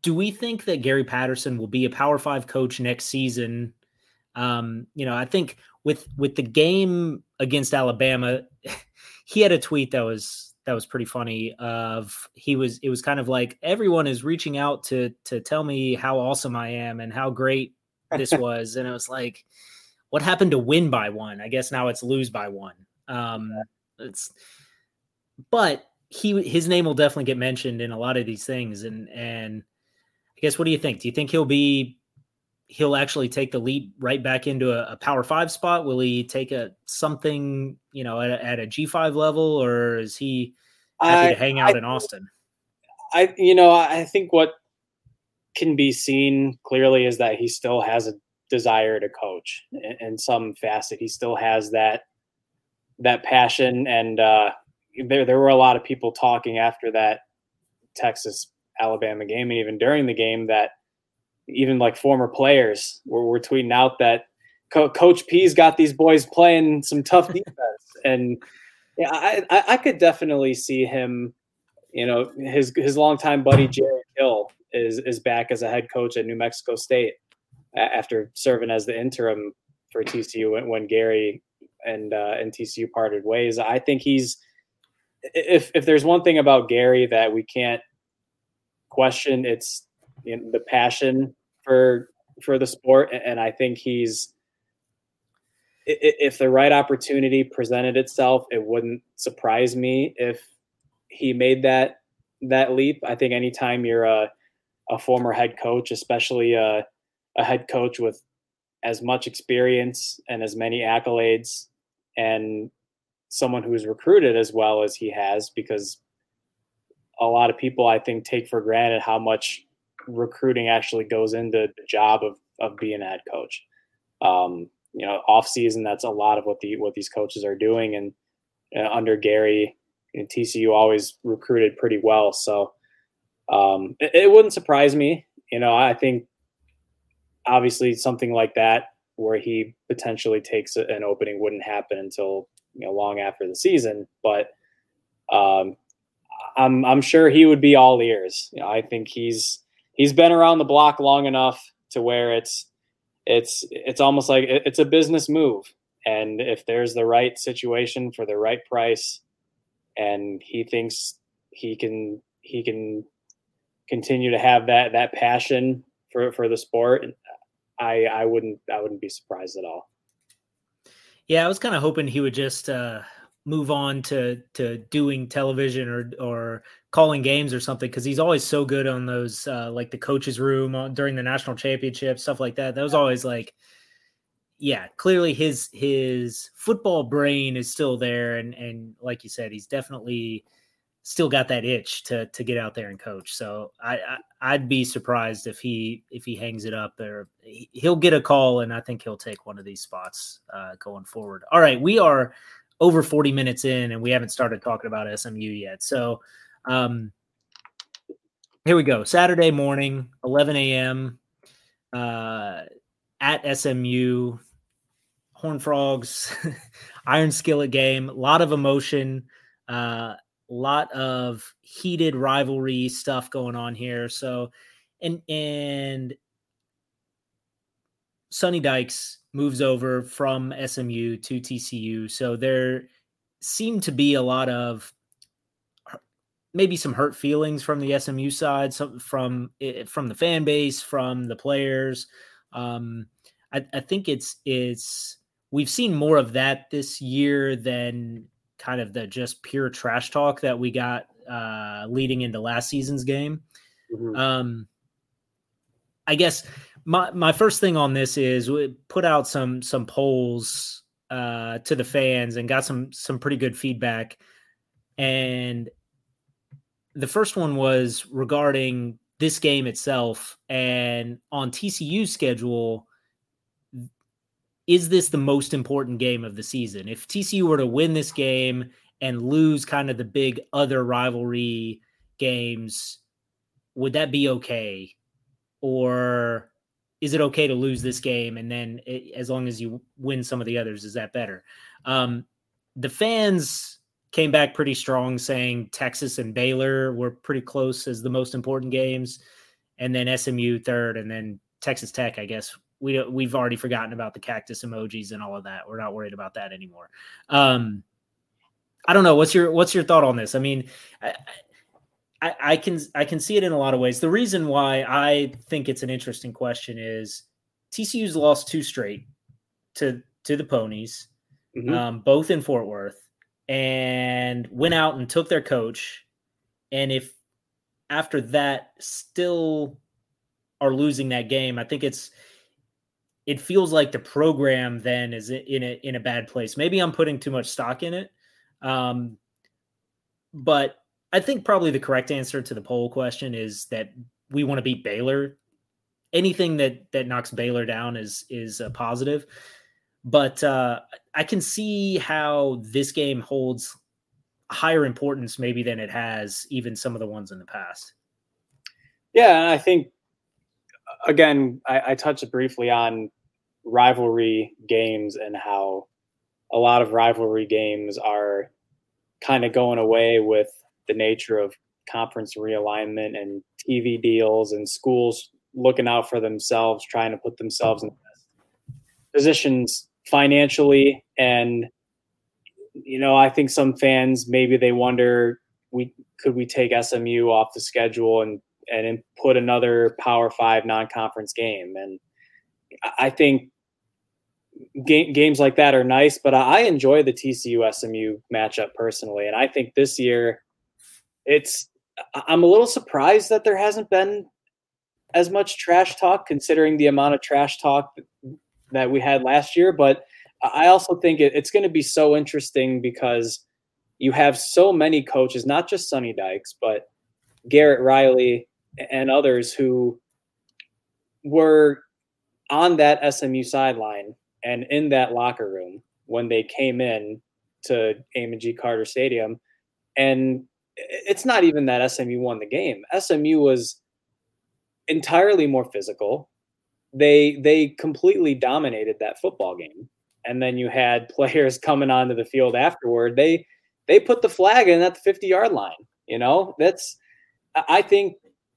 do we think that Gary Patterson will be a Power Five coach next season? Um, you know, I think with with the game against Alabama, he had a tweet that was that was pretty funny. Of he was it was kind of like everyone is reaching out to to tell me how awesome I am and how great this was, and it was like, what happened to win by one? I guess now it's lose by one. Um, it's, but he his name will definitely get mentioned in a lot of these things. And and I guess what do you think? Do you think he'll be he'll actually take the leap right back into a, a power five spot? Will he take a something you know at, at a G five level, or is he happy I, to hang out I, in Austin? I you know I think what can be seen clearly is that he still has a desire to coach in, in some facet. He still has that that passion, and uh, there there were a lot of people talking after that Texas Alabama game, and even during the game that even like former players were, were tweeting out that Co- Coach P's got these boys playing some tough defense, and yeah, I, I, I could definitely see him. You know, his his longtime buddy Jerry Kill is is back as a head coach at New Mexico State after serving as the interim for TCU when, when Gary and uh, and TCU parted ways. I think he's if if there's one thing about Gary that we can't question, it's you know, the passion for for the sport, and I think he's if the right opportunity presented itself, it wouldn't surprise me if he made that that leap. I think anytime you're a a former head coach, especially a, a head coach with as much experience and as many accolades, and someone who's recruited as well as he has, because a lot of people I think take for granted how much recruiting actually goes into the job of of being a head coach. Um, you know, off season, that's a lot of what the what these coaches are doing, and uh, under Gary, and TCU always recruited pretty well. So um, it, it wouldn't surprise me. You know, I think obviously something like that where he potentially takes an opening wouldn't happen until you know long after the season. But um, I'm I'm sure he would be all ears. You know, I think he's he's been around the block long enough to where it's it's it's almost like it's a business move. And if there's the right situation for the right price, and he thinks he can he can continue to have that that passion for for the sport, I I wouldn't I wouldn't be surprised at all. Yeah, I was kind of hoping he would just uh, move on to to doing television or or calling games or something because he's always so good on those uh, like the coaches room on, during the national championship stuff like that. That was always like, yeah, clearly his his football brain is still there, and and like you said, he's definitely still got that itch to to get out there and coach. So I, I would be surprised if he if he hangs it up or He'll get a call, and I think he'll take one of these spots uh, going forward. All right, we are over 40 minutes in and we haven't started talking about SMU yet. So um, here we go. Saturday morning, 11 a.m. Uh, at SMU, Horn Frogs, Iron Skillet game. A lot of emotion, uh, lot of heated rivalry stuff going on here. So, and and Sonny Dykes moves over from SMU to TCU. So there seemed to be a lot of maybe some hurt feelings from the SMU side, some from from the fan base, from the players. Um, I, I think it's it's we've seen more of that this year than kind of the just pure trash talk that we got uh, leading into last season's game. Mm-hmm. Um, I guess my my first thing on this is we put out some some polls uh, to the fans and got some some pretty good feedback. And the first one was regarding this game itself and on TCU's schedule. Is this the most important game of the season? If TCU were to win this game and lose kind of the big other rivalry games, would that be okay? Or is it okay to lose this game and then it, as long as you win some of the others is that better um, the fans came back pretty strong saying texas and baylor were pretty close as the most important games and then smu third and then texas tech i guess we we've already forgotten about the cactus emojis and all of that we're not worried about that anymore um, i don't know what's your what's your thought on this i mean I, I, I can I can see it in a lot of ways. The reason why I think it's an interesting question is TCU's lost two straight to to the ponies. mm-hmm. um, both in Fort Worth, and went out and took their coach. And if after that still are losing that game, I think it's it feels like the program then is in a in a bad place. Maybe I'm putting too much stock in it. Um, but I think probably the correct answer to the poll question is that we want to beat Baylor. Anything that that knocks Baylor down is is a positive. But uh, I can see how this game holds higher importance maybe than it has even some of the ones in the past. Yeah, I think again, I, I touched briefly on rivalry games and how a lot of rivalry games are kind of going away with the nature of conference realignment and TV deals and schools looking out for themselves, trying to put themselves in positions financially. And, you know, I think some fans maybe they wonder we could we take SMU off the schedule and and put another Power Five non-conference game. And I think ga- games like that are nice, but I enjoy the TCU SMU matchup personally, and I think this year it's I'm a little surprised that there hasn't been as much trash talk considering the amount of trash talk that we had last year, but I also think it, it's going to be so interesting because you have so many coaches, not just Sonny Dykes, but Garrett Riley and others who were on that SMU sideline and in that locker room when they came in to Amon G. Carter Stadium. And it's not even that SMU won the game. SMU was entirely more physical. They they completely dominated that football game. And then you had players coming onto the field afterward. They they put the flag in at the 50 yard line. You know, that's I think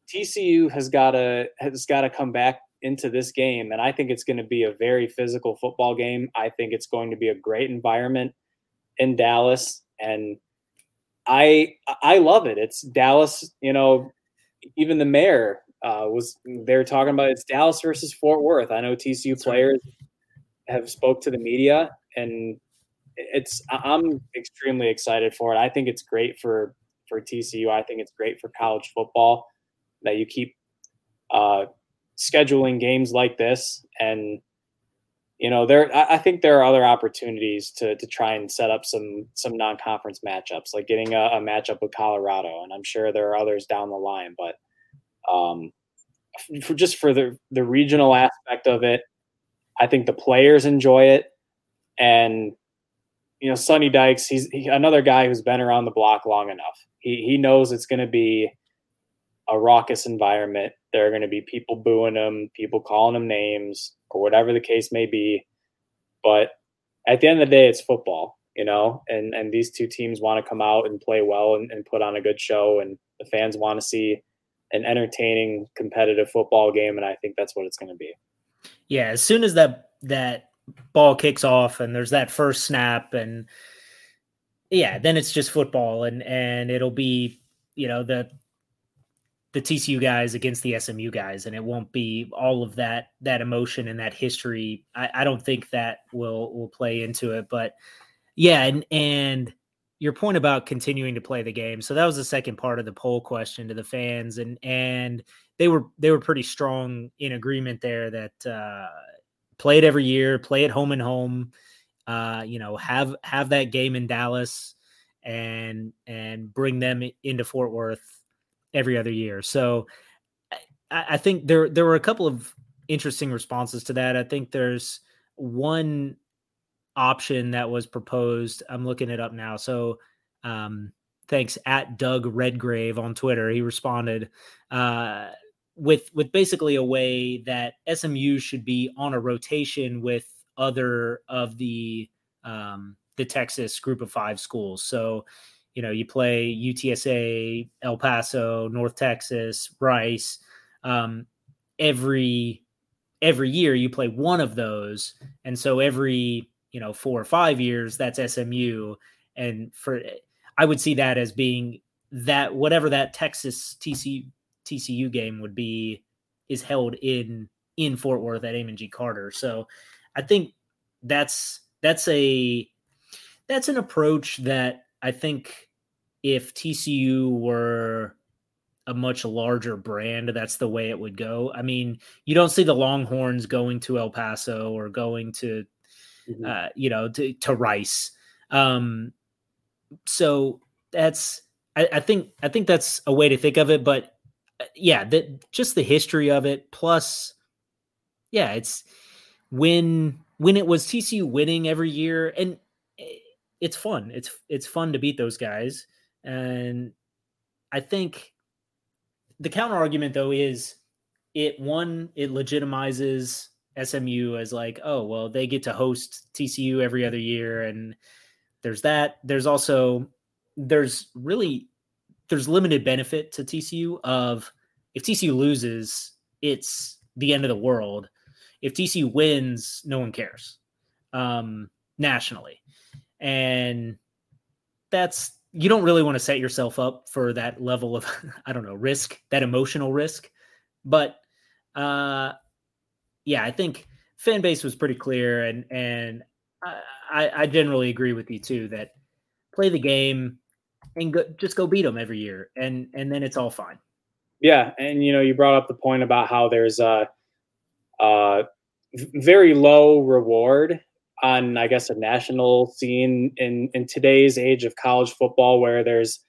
TCU has got to has got to come back into this game, and I think it's going to be a very physical football game. I think it's going to be a great environment in Dallas, and I I love it. It's Dallas. You know, even the mayor uh, was they're talking about it's Dallas versus Fort Worth. I know TCU players have spoke to the media, and it's I'm extremely excited for it. I think it's great for for TCU. I think it's great for college football that you keep uh, scheduling games like this and you know there I, think there are other opportunities to to try and set up some some non-conference matchups like getting a, a matchup with colorado and i'm sure there are others down the line but um for just for the the regional aspect of it i think the players enjoy it and you know sonny dykes he's he, another guy who's been around the block long enough he he knows it's going to be a raucous environment. There are going to be people booing him, people calling him names, or whatever the case may be. But at the end of the day, it's football, you know, and, and these two teams want to come out and play well and, and put on a good show, and the fans want to see an entertaining, competitive football game, and I think that's what it's going to be. Yeah, as soon as that that ball kicks off and there's that first snap, and yeah, then it's just football, and and it'll be you know the the TCU guys against the SMU guys, and it won't be all of that that emotion and that history. I, I don't think that will will play into it, but yeah, and and your point about continuing to play the game. So that was the second part of the poll question to the fans, and and they were they were pretty strong in agreement there that uh, play it every year, play it home and home. Uh, you know, have have that game in Dallas and and bring them into Fort Worth every other year. So I, I think there there were a couple of interesting responses to that. I think there's one option that was proposed. I'm looking it up now. So um, thanks at Doug Redgrave on Twitter. He responded uh, with with basically a way that SMU should be on a rotation with other of the um, the Texas Group of Five schools. So you know, you play UTSA, El Paso, North Texas, Rice. Um, every every year you play one of those, and so every you know four or five years that's SMU, and for I would see that as being that whatever that Texas TC, TCU game would be is held in in Fort Worth at Amon G. Carter. So I think that's that's a that's an approach that I think if TCU were a much larger brand, that's the way it would go. I mean, you don't see the Longhorns going to El Paso or going to, mm-hmm. uh, you know, to, to Rice. Um, so that's, I, I, think, I think that's a way to think of it. But uh, yeah, that just the history of it. Plus, yeah, it's when when it was TCU winning every year, and it's fun. It's it's fun to beat those guys, and I think the counter argument though is it one it legitimizes SMU as like oh well they get to host TCU every other year and there's that. There's also there's really there's limited benefit to TCU of if TCU loses it's the end of the world. If TCU wins no one cares um nationally and that's you don't really want to set yourself up for that level of i don't know risk that emotional risk. But uh yeah i think fan base was pretty clear and and i i generally agree with you too that play the game and go, just go beat them every year and and then it's all fine. Yeah and you know you brought up the point about how there's a uh very low reward on I guess a national scene in in today's age of college football where there's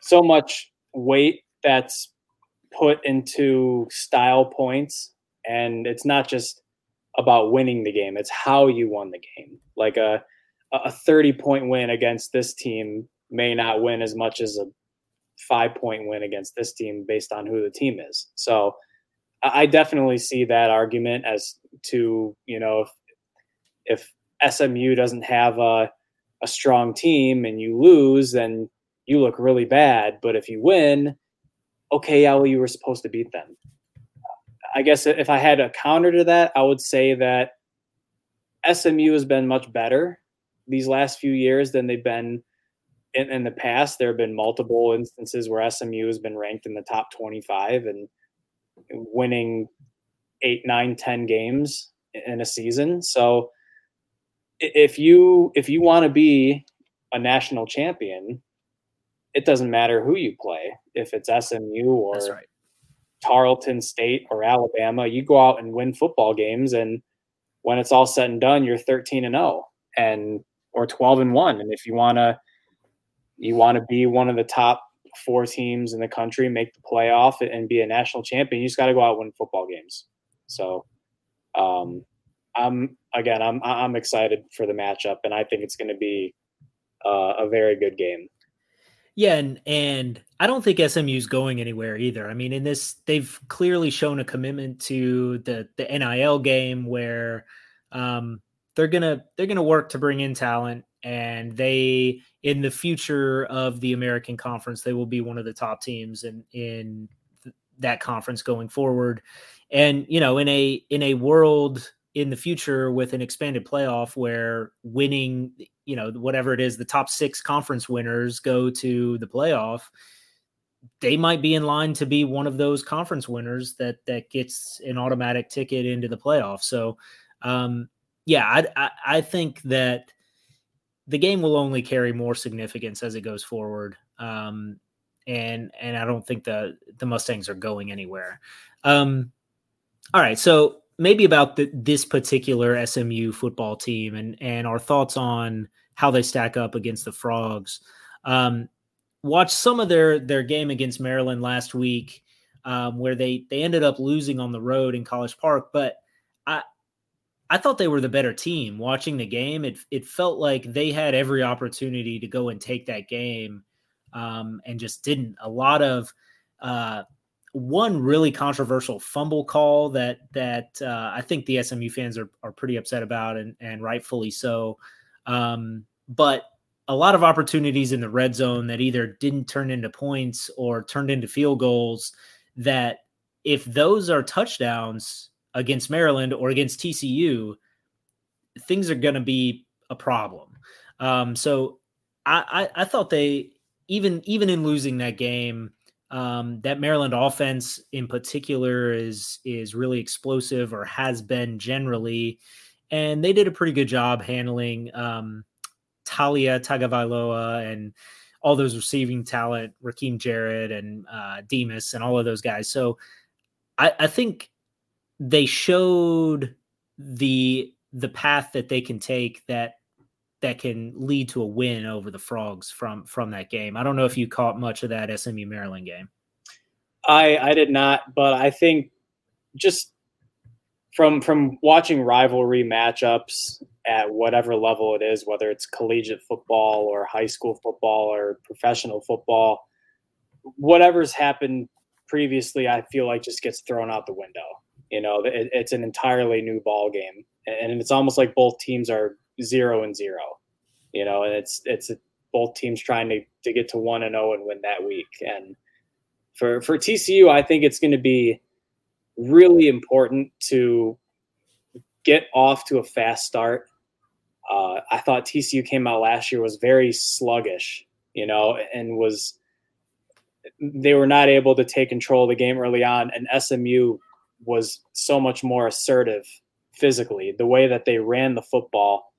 so much weight that's put into style points. And it's not just about winning the game it's how you won the game. Like a a 30 point win against this team may not win as much as a 5 point win against this team based on who the team is. So I definitely see that argument as to you know if if SMU doesn't have a, a strong team and you lose, then you look really bad. But if you win, okay, yeah, well, you were supposed to beat them. I guess if I had a counter to that, I would say that SMU has been much better these last few years than they've been in, in the past. There have been multiple instances where SMU has been ranked in the top 25 and winning eight, nine, ten games in a season. So if you if you want to be a national champion, it doesn't matter who you play. If it's SMU or right. Tarleton State or Alabama, you go out and win football games, and when it's all said and done, you're 13 and 0 and or 12 and 1. And if you want to you want to be one of the top four teams in the country, make the playoff, and be a national champion, you just got to go out and win football games. So, um, I'm again, I'm I'm excited for the matchup, and I think it's going to be uh, a very good game. Yeah, and and I don't think SMU's going anywhere either. I mean, in this, they've clearly shown a commitment to the the NIL game where um, they're gonna they're gonna work to bring in talent, and they in the future of the American Conference, they will be one of the top teams in in that conference going forward. And you know, in a in a world in the future with an expanded playoff where winning, you know, whatever it is, the top six conference winners go to the playoff, they might be in line to be one of those conference winners that that gets an automatic ticket into the playoff. So, um, yeah, I, I, I think that the game will only carry more significance as it goes forward. Um, and and I don't think the the Mustangs are going anywhere. Um, all right, so maybe about the, this particular SMU football team and and our thoughts on how they stack up against the Frogs. Um, watched some of their their game against Maryland last week, um, where they they ended up losing on the road in College Park, but I I thought they were the better team. Watching the game, it it felt like they had every opportunity to go and take that game, um, and just didn't. A lot of uh, one really controversial fumble call that that uh, I think the SMU fans are are pretty upset about, and and rightfully so. Um, but a lot of opportunities in the red zone that either didn't turn into points or turned into field goals. That if those are touchdowns against Maryland or against TCU, things are going to be a problem. Um, so I, I I thought they even even in losing that game um, that Maryland offense in particular is is really explosive or has been generally, and they did a pretty good job handling um, Taulia Tagovailoa and all those receiving talent, Rakim Jarrett and uh, Demus and all of those guys. So I, I think they showed the the path that they can take that that can lead to a win over the frogs from from that game. I don't know if you caught much of that SMU Maryland game. I I did not, but I think just from from watching rivalry matchups at whatever level it is, whether it's collegiate football or high school football or professional football, whatever's happened previously, I feel like just gets thrown out the window. You know, it, it's an entirely new ball game, and it's almost like both teams are zero and zero. You know, and it's it's both teams trying to, to get to one and zero oh and win that week. And for for TCU, I think it's going to be really important to get off to a fast start. Uh, I thought TCU came out last year was very sluggish, you know, and was they were not able to take control of the game early on, and SMU was so much more assertive physically. The way that they ran the football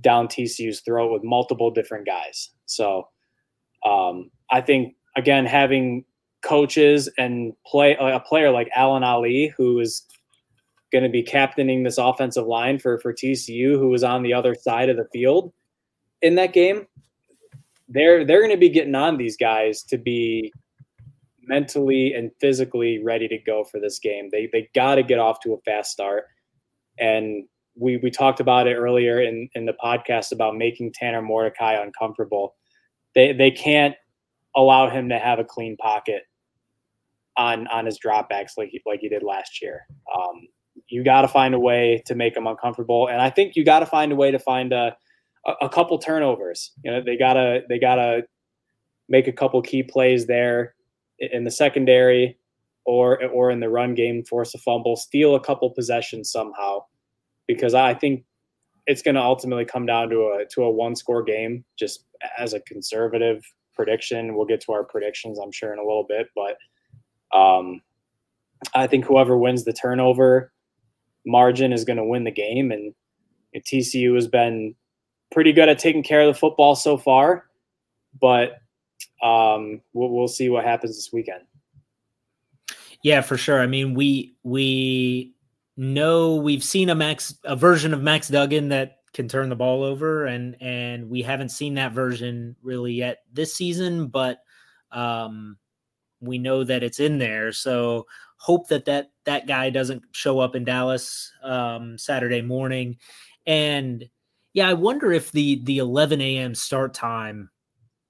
down TCU's throat with multiple different guys. So um, I think again having coaches and play a player like Alan Ali, who is going to be captaining this offensive line for for TCU, who was on the other side of the field in that game. They're they're going to be getting on these guys to be mentally and physically ready to go for this game. They they got to get off to a fast start, and we we talked about it earlier in in the podcast about making Tanner Mordecai uncomfortable. They they can't allow him to have a clean pocket on on his dropbacks like like he did last year. Um, you got to find a way to make him uncomfortable, and I think you got to find a way to find a a, couple turnovers. You know, they gotta they gotta make a couple key plays there in the secondary or or in the run game, force a fumble, steal a couple possessions somehow, because I think it's going to ultimately come down to a to a one score game. Just as a conservative prediction, we'll get to our predictions, I'm sure, in a little bit, but um, I think whoever wins the turnover margin is going to win the game. And TCU has been pretty good at taking care of the football so far, but um, we'll, we'll see what happens this weekend. Yeah, for sure. I mean, we we know we've seen a Max a version of Max Duggan that can turn the ball over, and and we haven't seen that version really yet this season. But um, we know that it's in there. So hope that that that guy doesn't show up in Dallas um, Saturday morning. And yeah, I wonder if the the 11 a.m. start time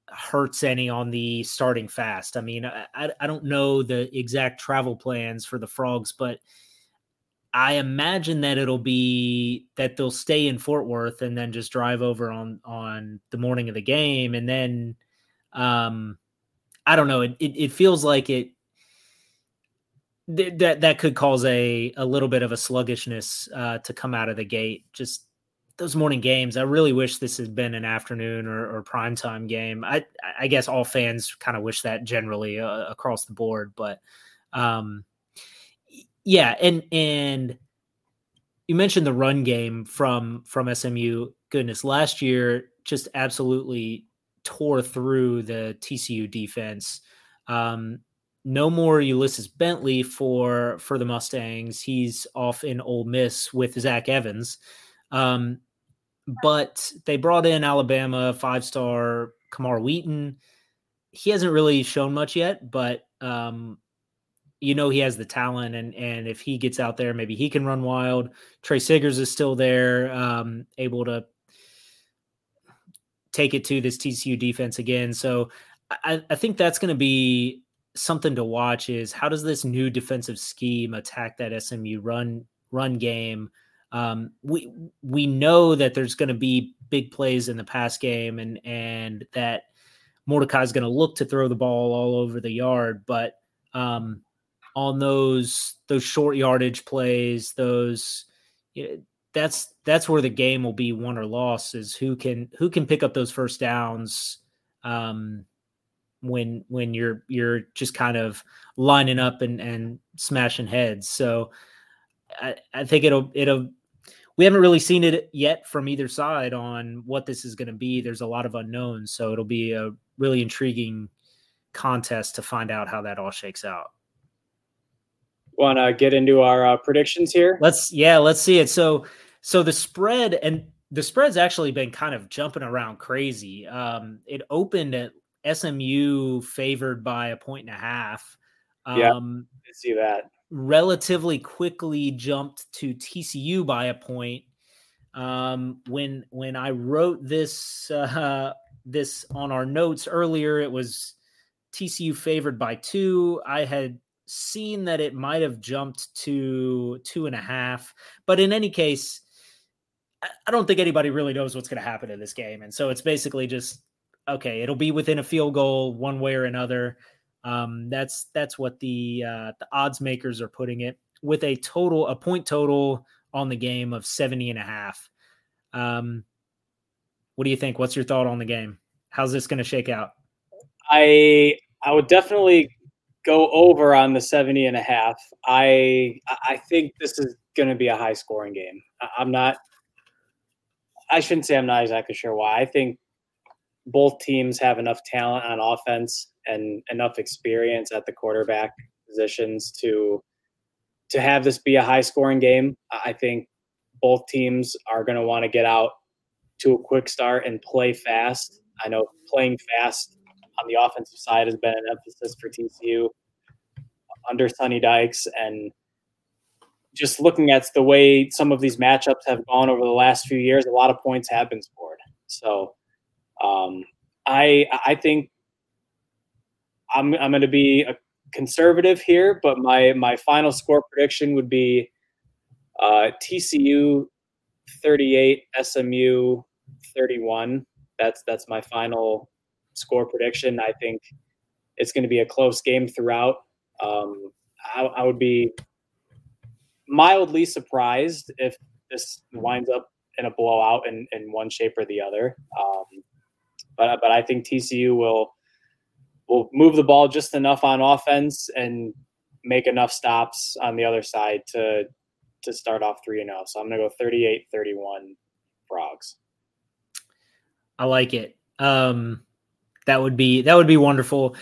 hurts any on the starting fast. I mean, I, I don't know the exact travel plans for the frogs, but I imagine that it'll be that they'll stay in Fort Worth and then just drive over on on the morning of the game, and then um, I don't know. It, it, it feels like it th- that that could cause a a little bit of a sluggishness uh, to come out of the gate. Just those morning games. I really wish this had been an afternoon or, or primetime game. I I guess all fans kind of wish that generally uh, across the board, but um, yeah, and and you mentioned the run game from from SMU. Goodness, last year just absolutely tore through the TCU defense. Um, no more Ulysses Bentley for for the Mustangs. He's off in Ole Miss with Zach Evans. Um, but they brought in Alabama five star Camar Wheaton. He hasn't really shown much yet, but um, you know he has the talent, and and if he gets out there, maybe he can run wild. Tre Siggers is still there, um, able to take it to this TCU defense again. So I, I think that's going to be something to watch is how does this new defensive scheme attack that SMU run run game? Um, we we know that there's going to be big plays in the pass game and and that Mordecai is going to look to throw the ball all over the yard, but um, on those those short yardage plays, those you know, that's that's where the game will be won or lost is who can who can pick up those first downs um, when when you're you're just kind of lining up and and smashing heads. So I, I think it'll it'll we haven't really seen it yet from either side on what this is going to be. There's a lot of unknowns, so it'll be a really intriguing contest to find out how that all shakes out. Want to get into our uh, predictions here? Let's yeah, let's see it. So so the spread and the spread's actually been kind of jumping around crazy. Um, it opened at SMU favored by a point and a half. Um, yeah, I see that. Relatively quickly jumped to TCU by a point. Um, when when I wrote this uh, this on our notes earlier, it was TCU favored by two. I had seen that it might have jumped to two and a half, but in any case, I don't think anybody really knows what's going to happen in this game, and so it's basically just okay. It'll be within a field goal, one way or another. Um, that's that's what the uh, the odds makers are putting it with a total a point total on the game of 70 and a half. Um, what do you think? What's your thought on the game? How's this going to shake out? I I would definitely go over on the 70 and a half. I I think this is going to be a high scoring game. I'm not I shouldn't say I'm not exactly sure why. I think both teams have enough talent on offense and enough experience at the quarterback positions to to have this be a high scoring game. I think both teams are going to want to get out to a quick start and play fast. I know playing fast on the offensive side has been an emphasis for TCU under Sonny Dykes and just looking at the way some of these matchups have gone over the last few years, a lot of points have been scored. So um, I I think I'm I'm going to be a conservative here, but my my final score prediction would be uh, TCU 38, SMU 31. That's that's my final score prediction. I think it's going to be a close game throughout. Um, I, I would be mildly surprised if this winds up in a blowout in, in one shape or the other. Um, but but I think TCU will will move the ball just enough on offense and make enough stops on the other side to to start off 3 and 0. So I'm going to go 38-31 Frogs. I like it. Um that would be that would be wonderful.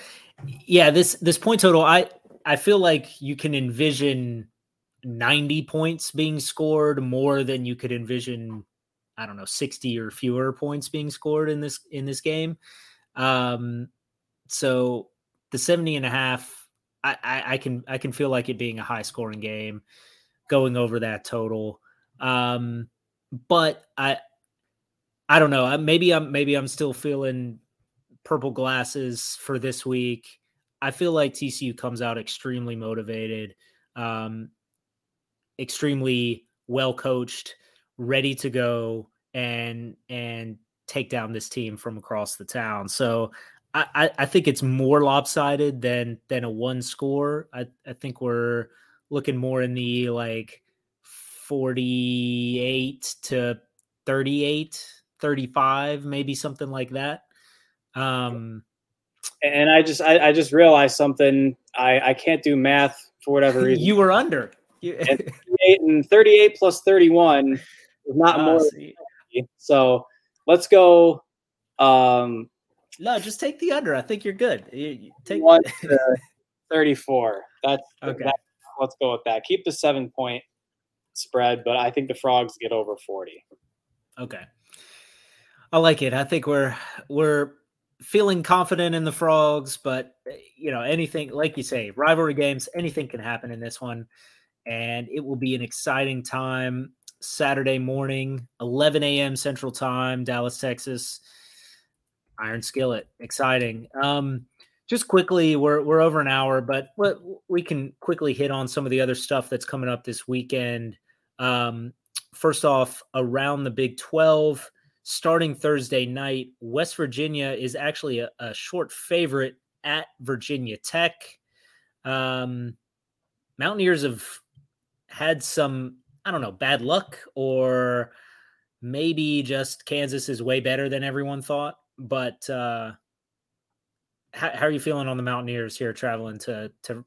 Yeah, this this point total I I feel like you can envision 90 points being scored more than you could envision i don't know 60 or fewer points being scored in this in this game um so the 70 and a half I, I, can i can feel like it being a high scoring game going over that total um but i i don't know maybe i'm maybe i'm still feeling purple glasses for this week i feel like tcu comes out extremely motivated um extremely well coached, ready to go and and take down this team from across the town. So I, I think it's more lopsided than than a one score. I, I think we're looking more in the like 48 to 38, 35, maybe something like that. Um and I just I, I just realized something. I, I can't do math for whatever reason. you were under and 38 and 38 plus 31 is not uh, more. So let's go. Um, no, just take the under. I think you're good. You, take one to 34. That's okay. That, let's go with that. Keep the seven point spread, but I think the frogs get over 40. Okay. I like it. I think we're we're feeling confident in the frogs, but you know, anything like you say, rivalry games, anything can happen in this one and it will be an exciting time Saturday morning, 11 a.m. Central Time, Dallas, Texas. Iron Skillet, exciting. Um, just quickly, we're we're over an hour, but we can quickly hit on some of the other stuff that's coming up this weekend. Um, first off, around the Big 12, starting Thursday night, West Virginia is actually a, a short favorite at Virginia Tech. Um, Mountaineers have had some, I don't know, bad luck or maybe just Kansas is way better than everyone thought. But uh, how, how are you feeling on the Mountaineers here traveling to, to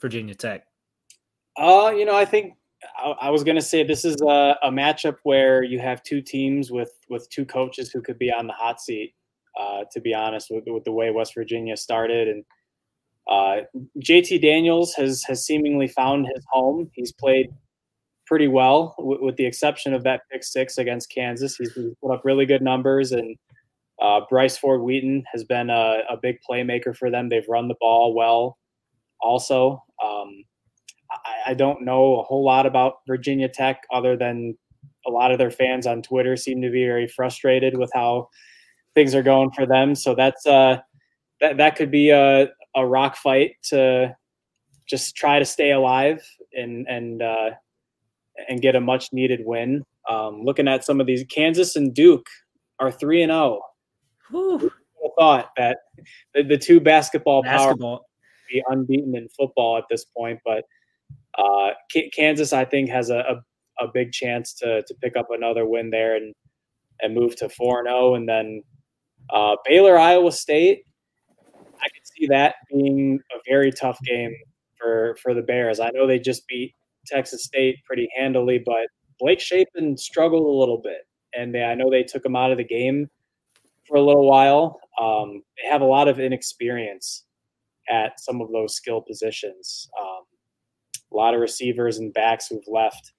Virginia Tech? Uh, you know, I think I, I was going to say this is a, a, matchup where you have two teams with with two coaches who could be on the hot seat. Uh, to be honest, with, with the way West Virginia started, and uh, JT Daniels has has seemingly found his home. He's played pretty well, w- with the exception of that pick six against Kansas. He's put up really good numbers, and uh, Bryce Ford Wheaton has been a, a, big playmaker for them. They've run the ball well, also. Um, I, I, don't know a whole lot about Virginia Tech other than a lot of their fans on Twitter seem to be very frustrated with how things are going for them. So that's uh, that that could be a, a rock fight to just try to stay alive and and uh, and get a much needed win. Um, looking at some of these, Kansas and Duke are three and zero. Oh. Thought that the, the two basketball, basketball. power be unbeaten in football at this point, but uh, K- Kansas, I think, has a, a, a, big chance to to pick up another win there and and move to four and zero, oh. and then uh, Baylor, Iowa State. I could see that being a very tough game for for the Bears. I know they just beat Texas State pretty handily, but Blake Shapen struggled a little bit, and they, I know they took him out of the game for a little while. Um, they have a lot of inexperience at some of those skill positions. Um, lot of receivers and backs who've left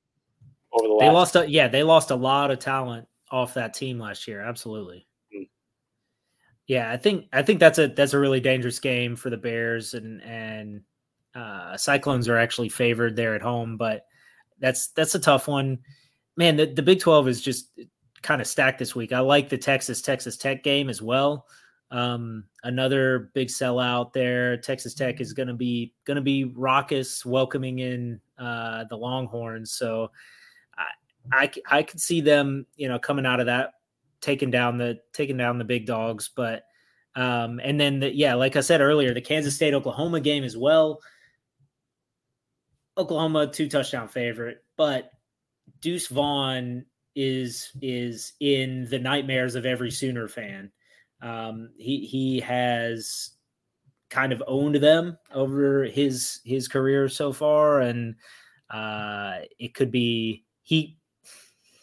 over the last. They lost, a, yeah, they lost a lot of talent off that team last year. Absolutely. Mm-hmm. Yeah, I think I think that's a that's a really dangerous game for the Bears and and uh, Cyclones are actually favored there at home, but that's that's a tough one. Man, the, the Big 12 is just kind of stacked this week. I like the Texas Texas Tech game as well. Um, another big sellout there. Texas Tech is going to be going to be raucous, welcoming in uh, the Longhorns. So I, I I could see them, you know, coming out of that, taking down the taking down the big dogs. But um, and then the, yeah, like I said earlier, the Kansas State Oklahoma game as well. Oklahoma two touchdown favorite, but Deuce Vaughn is is in the nightmares of every Sooner fan. Um, he he has kind of owned them over his his career so far, and uh, it could be he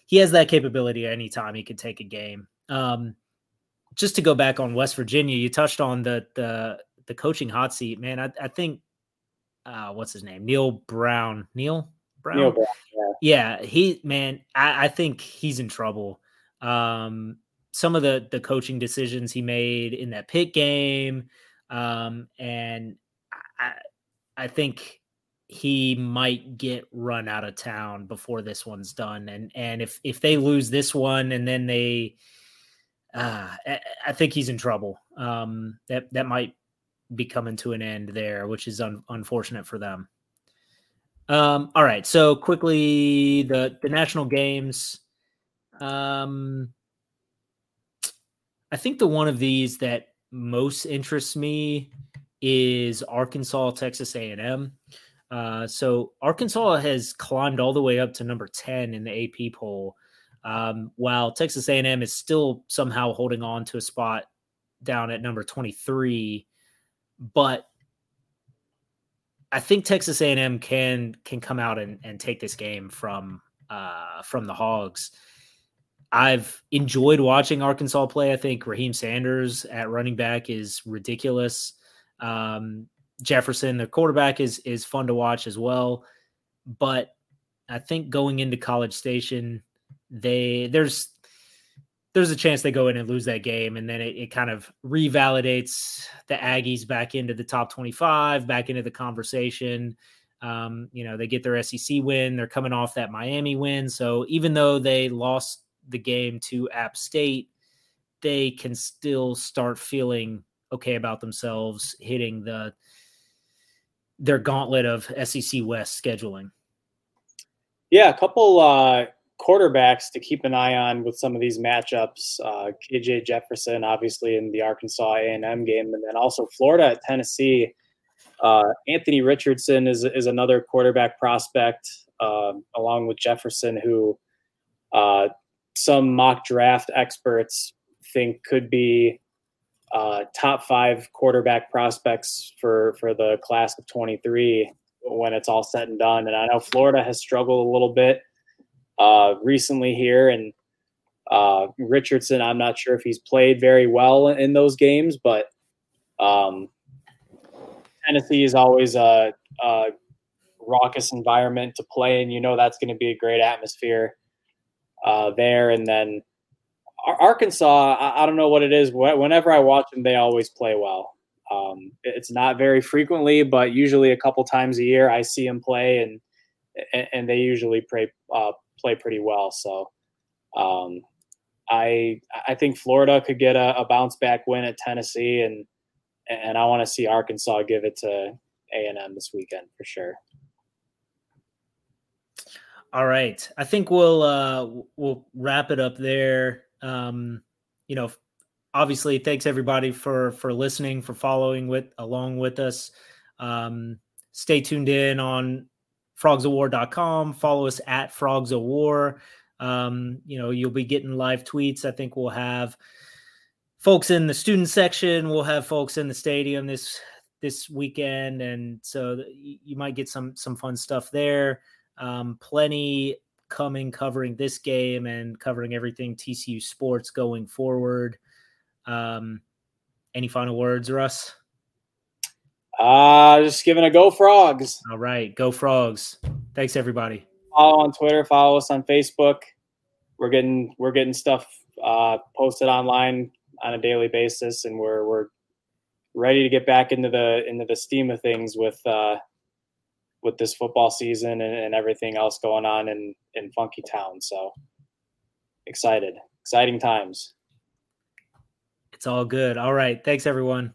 he has that capability anytime he could take a game. Um, just to go back on West Virginia, you touched on the the the coaching hot seat, man. I, I think uh, what's his name? Neal Brown. Neal Brown. Neal Brown yeah. yeah. he man, I, I think he's in trouble. Um, some of the the coaching decisions he made in that Pitt game, um, and I, I think he might get run out of town before this one's done. And and if if they lose this one and then they, uh, I, I think he's in trouble. Um, that that might be coming to an end there, which is un- unfortunate for them. Um, all right, so quickly the the national games. Um, I think the one of these that most interests me is Arkansas Texas A and M. Uh, so Arkansas has climbed all the way up to number ten in the AP poll, um, while Texas A and M is still somehow holding on to a spot down at number twenty three but I think Texas A&M can can come out and, and take this game from uh, from the Hogs. I've enjoyed watching Arkansas play. I think Raheim Sanders at running back is ridiculous. Um, Jefferson, the quarterback, is is fun to watch as well. But I think going into College Station, they there's there's a chance they go in and lose that game, and then it, it kind of revalidates the Aggies back into the top 25, back into the conversation. Um, you know, they get their SEC win. They're coming off that Miami win. So even though they lost the game to App State, they can still start feeling okay about themselves hitting the their gauntlet of SEC West scheduling. Yeah, a couple uh, quarterbacks to keep an eye on with some of these matchups. Uh, KJ Jefferson, obviously in the Arkansas A&M game, and then also Florida at Tennessee. Uh, Anthony Richardson is is another quarterback prospect, uh, along with Jefferson, who uh, some mock draft experts think could be uh, top five quarterback prospects for for the class of 23 when it's all said and done. And I know Florida has struggled a little bit uh, recently here, and uh, Richardson, I'm not sure if he's played very well in those games, but um, Tennessee is always a, a, raucous environment to play in. You know that's going to be a great atmosphere uh, there. And then Arkansas, I, I, don't know what it is. Whenever I watch them, they always play well. Um, it's not very frequently, but usually a couple times a year, I see them play, and and they usually play uh, play pretty well. So um, I I think Florida could get a, a bounce back win at Tennessee, and and I want to see Arkansas give it to A and M this weekend for sure. All right, I think we'll uh, we'll wrap it up there. Um, you know, obviously, thanks everybody for for listening, for following with along with us. Um, stay tuned in on frogsofwar.com. Follow us at frogs of. Um, you know, you'll be getting live tweets. I think we'll have folks in the student section. We'll have folks in the stadium this this weekend, and so you might get some some fun stuff there. Um, plenty coming covering this game and covering everything TCU sports going forward. Um, any final words, Russ? Uh, just giving a go frogs. All right, go frogs. Thanks everybody follow on Twitter, follow us on Facebook. We're getting we're getting stuff uh, posted online on a daily basis, and we're we're ready to get back into the into the steam of things with uh, with this football season and, and everything else going on in in Funky Town. So excited, exciting times. It's all good. All right, thanks everyone.